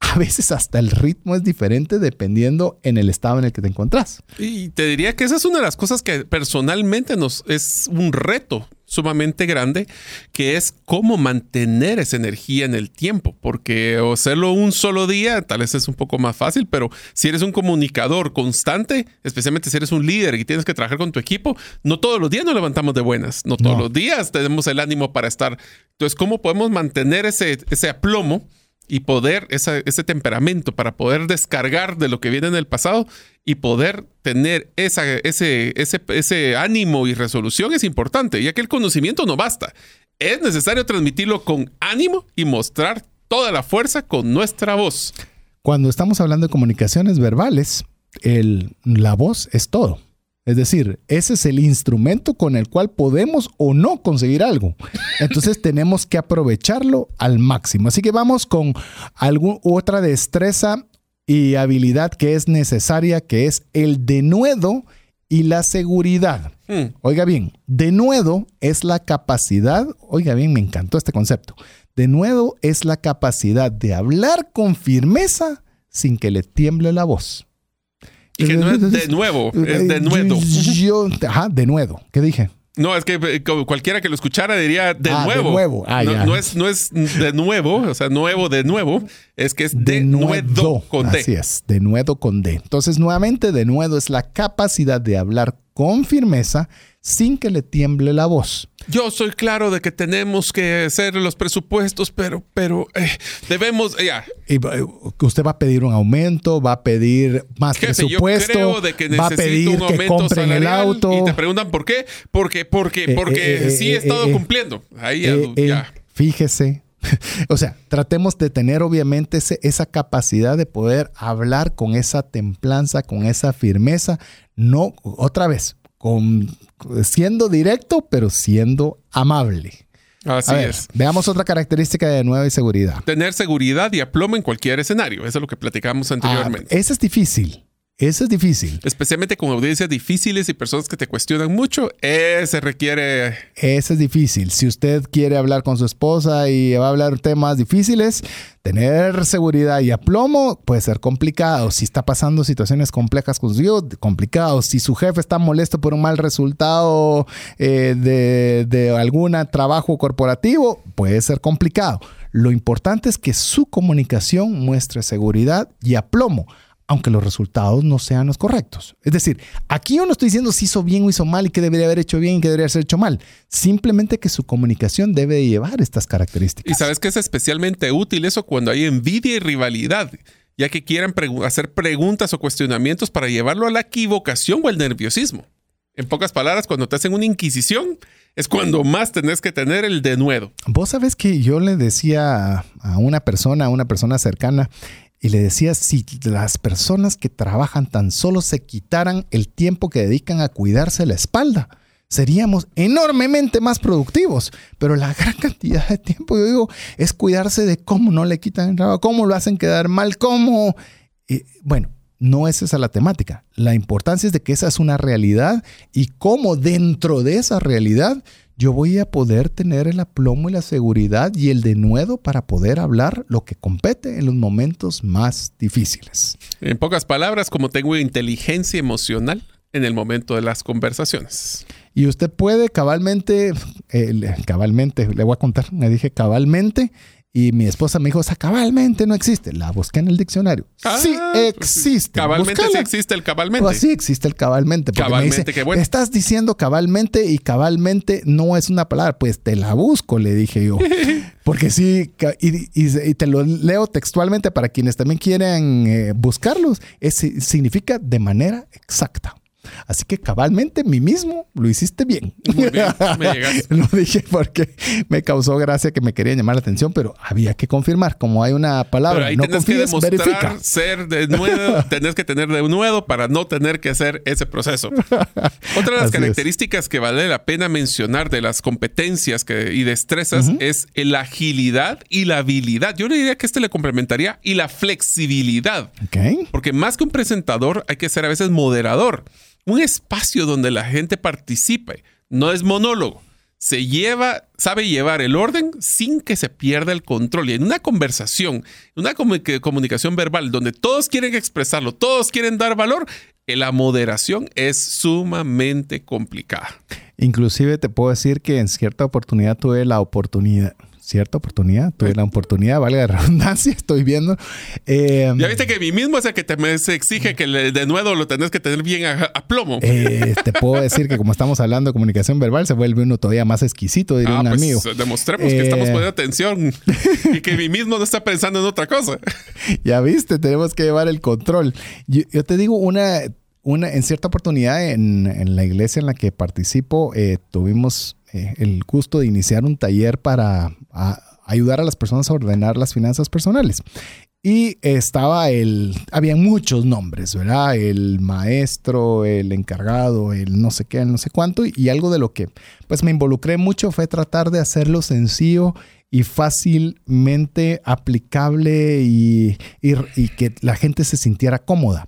<laughs> a veces hasta el ritmo es diferente dependiendo en el estado en el que te encontrás. Y te diría que esa es una de las cosas que personalmente nos es un reto sumamente grande, que es cómo mantener esa energía en el tiempo, porque hacerlo un solo día tal vez es un poco más fácil, pero si eres un comunicador constante, especialmente si eres un líder y tienes que trabajar con tu equipo, no todos los días nos levantamos de buenas, no todos los días tenemos el ánimo para estar. Entonces, ¿cómo podemos mantener ese, ese aplomo? Y poder, ese temperamento para poder descargar de lo que viene en el pasado y poder tener esa, ese, ese, ese ánimo y resolución es importante, ya que el conocimiento no basta. Es necesario transmitirlo con ánimo y mostrar toda la fuerza con nuestra voz. Cuando estamos hablando de comunicaciones verbales, el, la voz es todo. Es decir, ese es el instrumento con el cual podemos o no conseguir algo. Entonces <laughs> tenemos que aprovecharlo al máximo. Así que vamos con alguna otra destreza y habilidad que es necesaria, que es el denuedo y la seguridad. Hmm. Oiga bien, denuedo es la capacidad, oiga bien, me encantó este concepto. Denuedo es la capacidad de hablar con firmeza sin que le tiemble la voz. Y que no es de <laughs> nuevo, es de nuevo. Yo, ajá, de nuevo. ¿Qué dije? No, es que eh, cualquiera que lo escuchara diría de Ah, de nuevo. Ah, no es, no es de nuevo, o sea, nuevo de nuevo, es que es de, nuevo con D. Así es, de nuevo con D. Entonces, nuevamente, de nuevo es la capacidad de hablar con firmeza sin que le tiemble la voz. Yo soy claro de que tenemos que hacer los presupuestos, pero, pero eh, debemos, ya, eh, usted va a pedir un aumento, va a pedir más Jefe, yo presupuesto, creo de que va a pedir un que compren el auto. y te preguntan por qué, porque, porque, Eh, porque eh, sí he estado cumpliendo. Ahí ya, ya. Fíjese. <laughs> O sea, tratemos de tener obviamente ese- esa capacidad de poder hablar con esa templanza, con esa firmeza, no, otra vez, con, siendo directo, pero siendo amable. Así ver, es. veamos otra característica de nueva y seguridad. Tener seguridad y aplomo en cualquier escenario. Eso es lo que platicamos Ah, anteriormente. ese es difícil. Ese es difícil. Especialmente con audiencias difíciles y personas que te cuestionan mucho, ese requiere Ese es difícil. Si usted quiere hablar con su esposa y va a hablar temas difíciles, tener seguridad y aplomo puede ser complicado. Si está pasando situaciones complejas con su hijo, complicado. Si su jefe está molesto por un mal resultado eh, de, de algún trabajo corporativo, puede ser complicado. Lo importante es que su comunicación muestre seguridad y aplomo aunque los resultados no sean los correctos. Es decir, aquí yo no estoy diciendo si hizo bien o hizo mal y qué debería haber hecho bien y qué debería haber hecho mal. Simplemente que su comunicación debe de llevar estas características. Y sabes que es especialmente útil eso cuando hay envidia y rivalidad, ya que quieran pregu- hacer preguntas o cuestionamientos para llevarlo a la equivocación o al nerviosismo. En pocas palabras, cuando te hacen una inquisición, es cuando más tenés que tener el denuedo. Vos sabés que yo le decía a una persona, a una persona cercana, y le decía, si las personas que trabajan tan solo se quitaran el tiempo que dedican a cuidarse la espalda, seríamos enormemente más productivos. Pero la <laughs> gran cantidad de tiempo, yo digo, es cuidarse de cómo no le quitan el trabajo, cómo lo hacen quedar mal, cómo... Bueno, no es esa la temática. La importancia es de que esa es una realidad y cómo dentro de esa realidad yo voy a poder tener el aplomo y la seguridad y el denuedo para poder hablar lo que compete en los momentos más difíciles. En pocas palabras, como tengo inteligencia emocional en el momento de las conversaciones. Y usted puede cabalmente, eh, cabalmente, le voy a contar, me dije cabalmente y mi esposa me dijo, esa cabalmente no existe. La busqué en el diccionario. Ah, sí pues, existe. Cabalmente sí existe el cabalmente. O así existe el cabalmente. porque me Cabalmente, dice, qué bueno. Estás diciendo cabalmente y cabalmente no es una palabra. Pues te la busco, le dije yo. <laughs> Porque sí, y, y- y te lo leo textualmente para quienes también quieren eh, buscarlos. Es, significa de manera exacta. Así que cabalmente, mí mismo, lo hiciste bien. Muy bien, me llegaste. <laughs> lo dije porque me causó gracia que me querían llamar la atención, pero había que confirmar. Como hay una Pero palabra, ahí no tenés que confíes, demostrar verifica. ser de nuevo, <laughs> tenés que tener de nuevo para no tener que hacer ese proceso. Otra de las Así es. características que vale la pena mencionar de las competencias que- y destrezas es la agilidad y la habilidad. Yo le diría que este le complementaría y la flexibilidad. Ok. Porque más que un presentador, hay que ser a veces moderador. Un espacio donde la gente participe. No es monólogo. Se lleva, sabe llevar el orden sin que se pierda el control. Y en una conversación, una comu- comunicación verbal donde todos quieren expresarlo, todos quieren dar valor, eh, la moderación es sumamente complicada. Inclusive te puedo decir que en cierta oportunidad tuve la oportunidad, cierta oportunidad, tuve la oportunidad, valga la redundancia, <laughs> estoy viendo. eh, Ya viste que mí mismo es el que te me- exige que le- de nuevo lo tenés que tener bien a, a plomo. eh, te puedo decir que como estamos hablando de comunicación verbal, se vuelve uno todavía más exquisito, diría Ah, un pues amigo. demostremos que Eh, estamos poniendo atención <laughs> y que mí mismo no está pensando en otra cosa. <laughs> Ya viste, tenemos que llevar el control. Yo, yo te digo, una, una, en cierta oportunidad en, en la iglesia en la que participo, eh, tuvimos eh, el gusto de iniciar un taller para ayudar a las personas a ordenar las finanzas personales. Y estaba el, había muchos nombres, ¿verdad? El maestro, el encargado, el no sé qué, el no sé cuánto. Y algo de lo que pues me involucré mucho fue tratar de hacerlo sencillo y fácilmente aplicable y, que la gente se sintiera cómoda.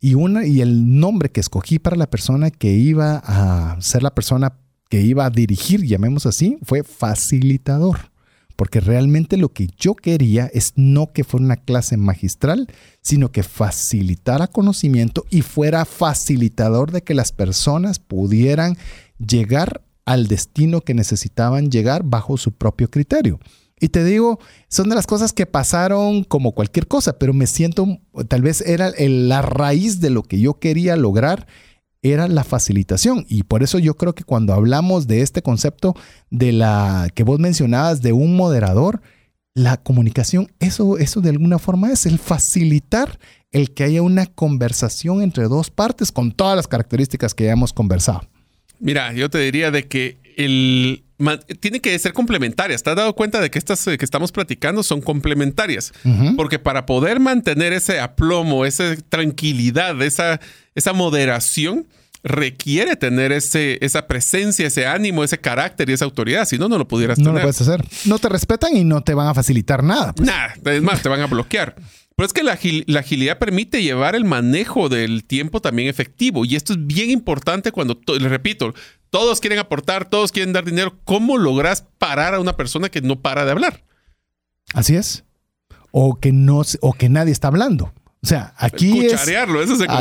Y, una, y el nombre que escogí para la persona que iba a ser la persona que iba a dirigir, llamemos así, fue facilitador. Porque realmente lo que yo quería es no que fuera una clase magistral, sino que facilitara conocimiento y fuera facilitador de que las personas pudieran llegar al destino que necesitaban llegar bajo su propio criterio. Y te digo, son de las cosas que pasaron como cualquier cosa, pero me siento, tal vez era la raíz de lo que yo quería lograr era la facilitación. Y por eso yo creo que cuando hablamos de este concepto de la que vos mencionabas de un moderador, la comunicación, eso, eso de alguna forma es el facilitar el que haya una conversación entre dos partes con todas las características que ya hemos conversado. Mira, yo te diría de que el, tiene que ser complementarias. ¿Te has dado cuenta de que estas que estamos platicando son complementarias? Porque para poder mantener ese aplomo, esa tranquilidad, esa, esa moderación, requiere tener ese, esa presencia, ese ánimo, ese carácter y esa autoridad. Si no, no lo pudieras tener. No lo puedes hacer. No te respetan y no te van a facilitar nada. Pues. Nada, es más, te van a bloquear. Pero es que la, agilidad permite llevar el manejo del tiempo también efectivo. Y esto es bien importante cuando, le repito, todos quieren aportar, todos quieren dar dinero. ¿Cómo logras parar a una persona que no para de hablar? Así es. O que, no, o que nadie está hablando. O sea, aquí es,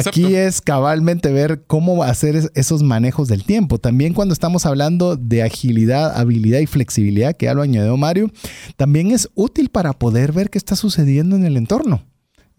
aquí es cabalmente ver cómo hacer esos manejos del tiempo. También cuando estamos hablando de agilidad, habilidad y flexibilidad, que ya lo añadió Mario, también es útil para poder ver qué está sucediendo en el entorno.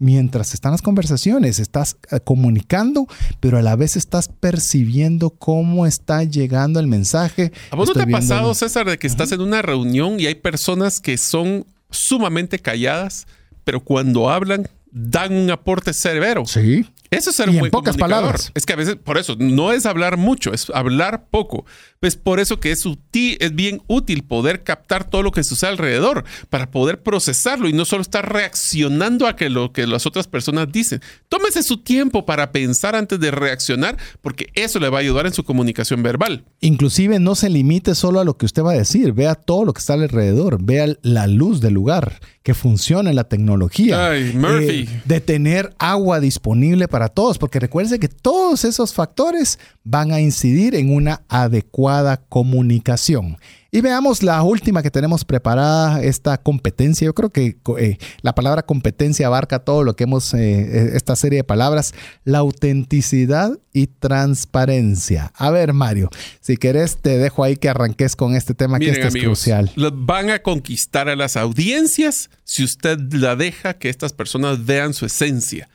Mientras están las conversaciones, estás eh, comunicando, pero a la vez estás percibiendo cómo está llegando el mensaje. ¿A vos no te ha pasado, César, de que estás en una reunión y hay personas que son sumamente calladas, pero cuando hablan dan un aporte severo. Sí. Eso es ser y en pocas palabras. Es que a veces, por eso, no es hablar mucho, es hablar poco. Pues por eso que es, es bien útil poder captar todo lo que sucede alrededor para poder procesarlo y no solo estar reaccionando a que lo que las otras personas dicen. Tómese su tiempo para pensar antes de reaccionar porque eso le va a ayudar en su comunicación verbal. Inclusive no se limite solo a lo que usted va a decir, vea todo lo que está alrededor, vea la luz del lugar, que funcione la tecnología. Ay, Murphy. Eh, de tener agua disponible para todos, porque recuerde que todos esos factores van a incidir en una adecuada comunicación. Y veamos la última que tenemos preparada, esta competencia. Yo creo que eh, la palabra competencia abarca todo lo que hemos, eh, eh, esta serie de palabras, la autenticidad y transparencia. A ver, Mario, si querés te dejo ahí que arranques con este tema que este es crucial. Van a conquistar a las audiencias si usted la deja que estas personas vean su esencia.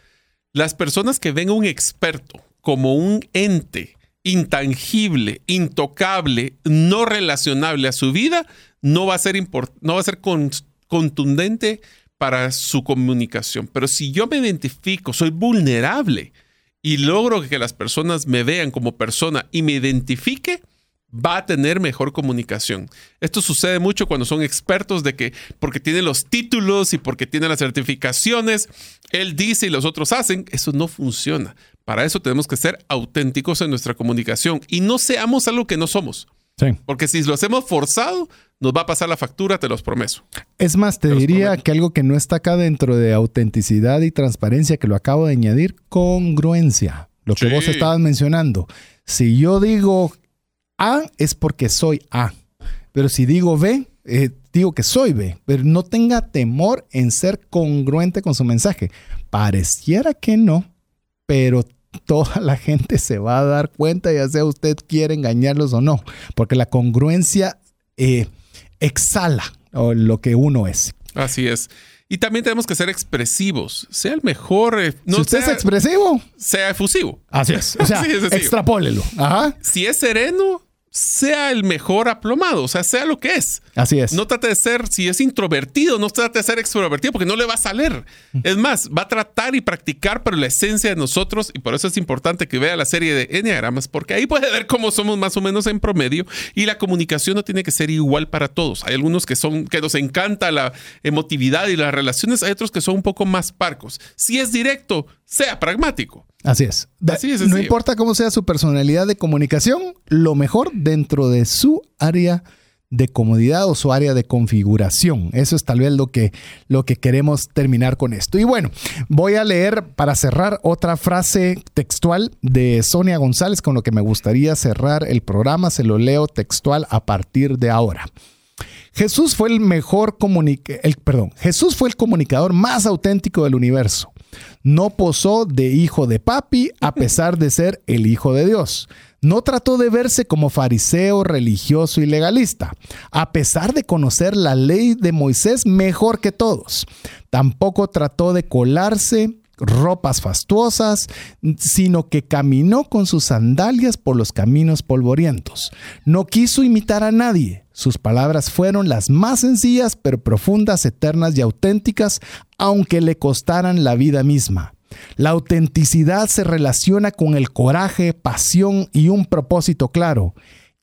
Las personas que ven a un experto como un ente intangible, intocable, no relacionable a su vida, no va a ser, no va a ser contundente para su comunicación. Pero si yo me identifico, soy vulnerable y logro que las personas me vean como persona y me identifique, va a tener mejor comunicación. Esto sucede mucho cuando son expertos de que porque tienen los títulos y porque tienen las certificaciones, él dice y los otros hacen, eso no funciona. Para eso tenemos que ser auténticos en nuestra comunicación y no seamos algo que no somos. Porque si lo hacemos forzado, nos va a pasar la factura, te los prometo. Es más, te, diría que algo que no está acá dentro de autenticidad y transparencia, que lo acabo de añadir, congruencia. Lo que vos estabas mencionando. Si yo digo A, es porque soy A. Pero si digo B, eh, digo que soy B. Pero no tenga temor en ser congruente con su mensaje. Pareciera que no, pero toda la gente se va a dar cuenta, ya sea usted quiere engañarlos o no, porque la congruencia eh, exhala lo que uno es. Así es. Y también tenemos que ser expresivos. Sea el mejor. Eh, no si usted es expresivo, sea efusivo. Así es. O <laughs> sea, extrapólelo. Ajá. Si es sereno, sea el mejor aplomado, o sea, sea lo que es. Así es. No trate de ser, si es introvertido, no trate de ser extrovertido porque no le va a salir. Es más, va a tratar y practicar, pero la esencia de nosotros, y por eso es importante que vea la serie de Enneagramas, porque ahí puede ver cómo somos más o menos en promedio y la comunicación no tiene que ser igual para todos. Hay algunos que son, que nos encanta la emotividad y las relaciones, hay otros que son un poco más parcos. Si es directo, sea pragmático. Así es. no importa cómo sea su personalidad de comunicación, lo mejor dentro de su área de comodidad o su área de configuración. Eso es tal vez lo que, lo que queremos terminar con esto. Y bueno, voy a leer para cerrar otra frase textual de Sonia González con lo que me gustaría cerrar el programa. Se lo leo textual a partir de ahora. Jesús fue el mejor el, perdón, Jesús fue el comunicador más auténtico del universo. No posó de hijo de papi a pesar de ser el hijo de Dios. No trató de verse como fariseo, religioso y legalista, a pesar de conocer la ley de Moisés mejor que todos. Tampoco trató de colarse ropas fastuosas, sino que caminó con sus sandalias por los caminos polvorientos. No quiso imitar a nadie. Sus palabras fueron las más sencillas, pero profundas, eternas y auténticas, aunque le costaran la vida misma. La autenticidad se relaciona con el coraje, pasión y un propósito claro.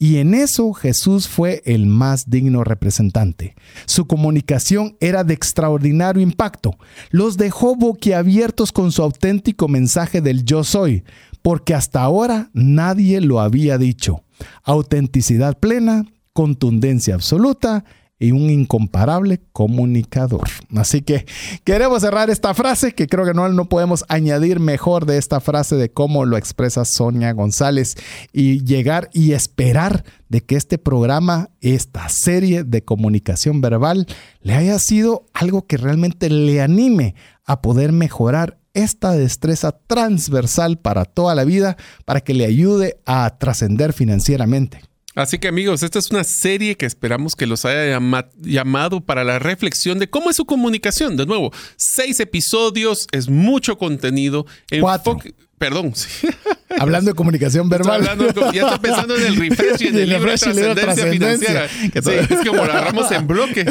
Y en eso Jesús fue el más digno representante. Su comunicación era de extraordinario impacto. Los dejó boquiabiertos con su auténtico mensaje del yo soy, porque hasta ahora nadie lo había dicho. Autenticidad plena, contundencia absoluta y un incomparable comunicador. Así que queremos cerrar esta frase que creo que no, no podemos añadir mejor de esta frase de cómo lo expresa Sonia González y llegar y esperar de que este programa, esta serie de comunicación verbal, le haya sido algo que realmente le anime a poder mejorar esta destreza transversal para toda la vida, para que le ayude a trascender financieramente. Así que amigos, esta es una serie que esperamos que los haya llamado para la reflexión de cómo es su comunicación. De nuevo, seis episodios, es mucho contenido. Cuatro. Perdón. <laughs> Hablando de comunicación verbal. ya está pensando en el refresh y en <laughs> el, libro de trascendencia, financiera. Sí, es como lo agarramos en <laughs> bloque.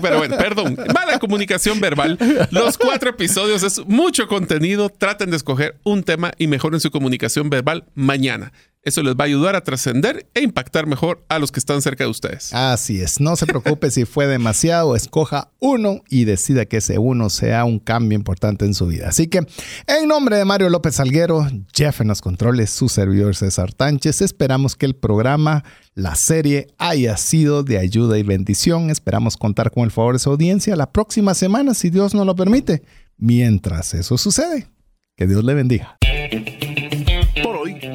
pero bueno, perdón. Mala comunicación verbal. Los cuatro episodios es mucho contenido. Traten de escoger un tema y mejoren su comunicación verbal mañana. Eso les va a ayudar a trascender e impactar mejor a los que están cerca de ustedes. Así es. No se preocupe si fue demasiado. Escoja uno y decida que ese uno sea un cambio importante en su vida. Así que, en nombre de Mario López Salguero, Jeff en los controles, su servidor César Tánchez, esperamos que el programa, la serie, haya sido de ayuda y bendición. Esperamos contar con el favor de su audiencia la próxima semana, si Dios nos lo permite. Mientras eso sucede, que Dios le bendiga.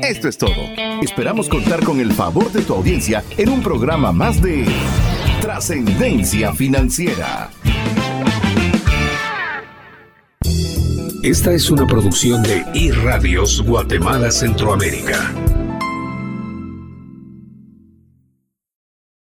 Esto es todo. Esperamos contar con el favor de tu audiencia en un programa más de Trascendencia Financiera. Esta es una producción de iRadios Guatemala Centroamérica.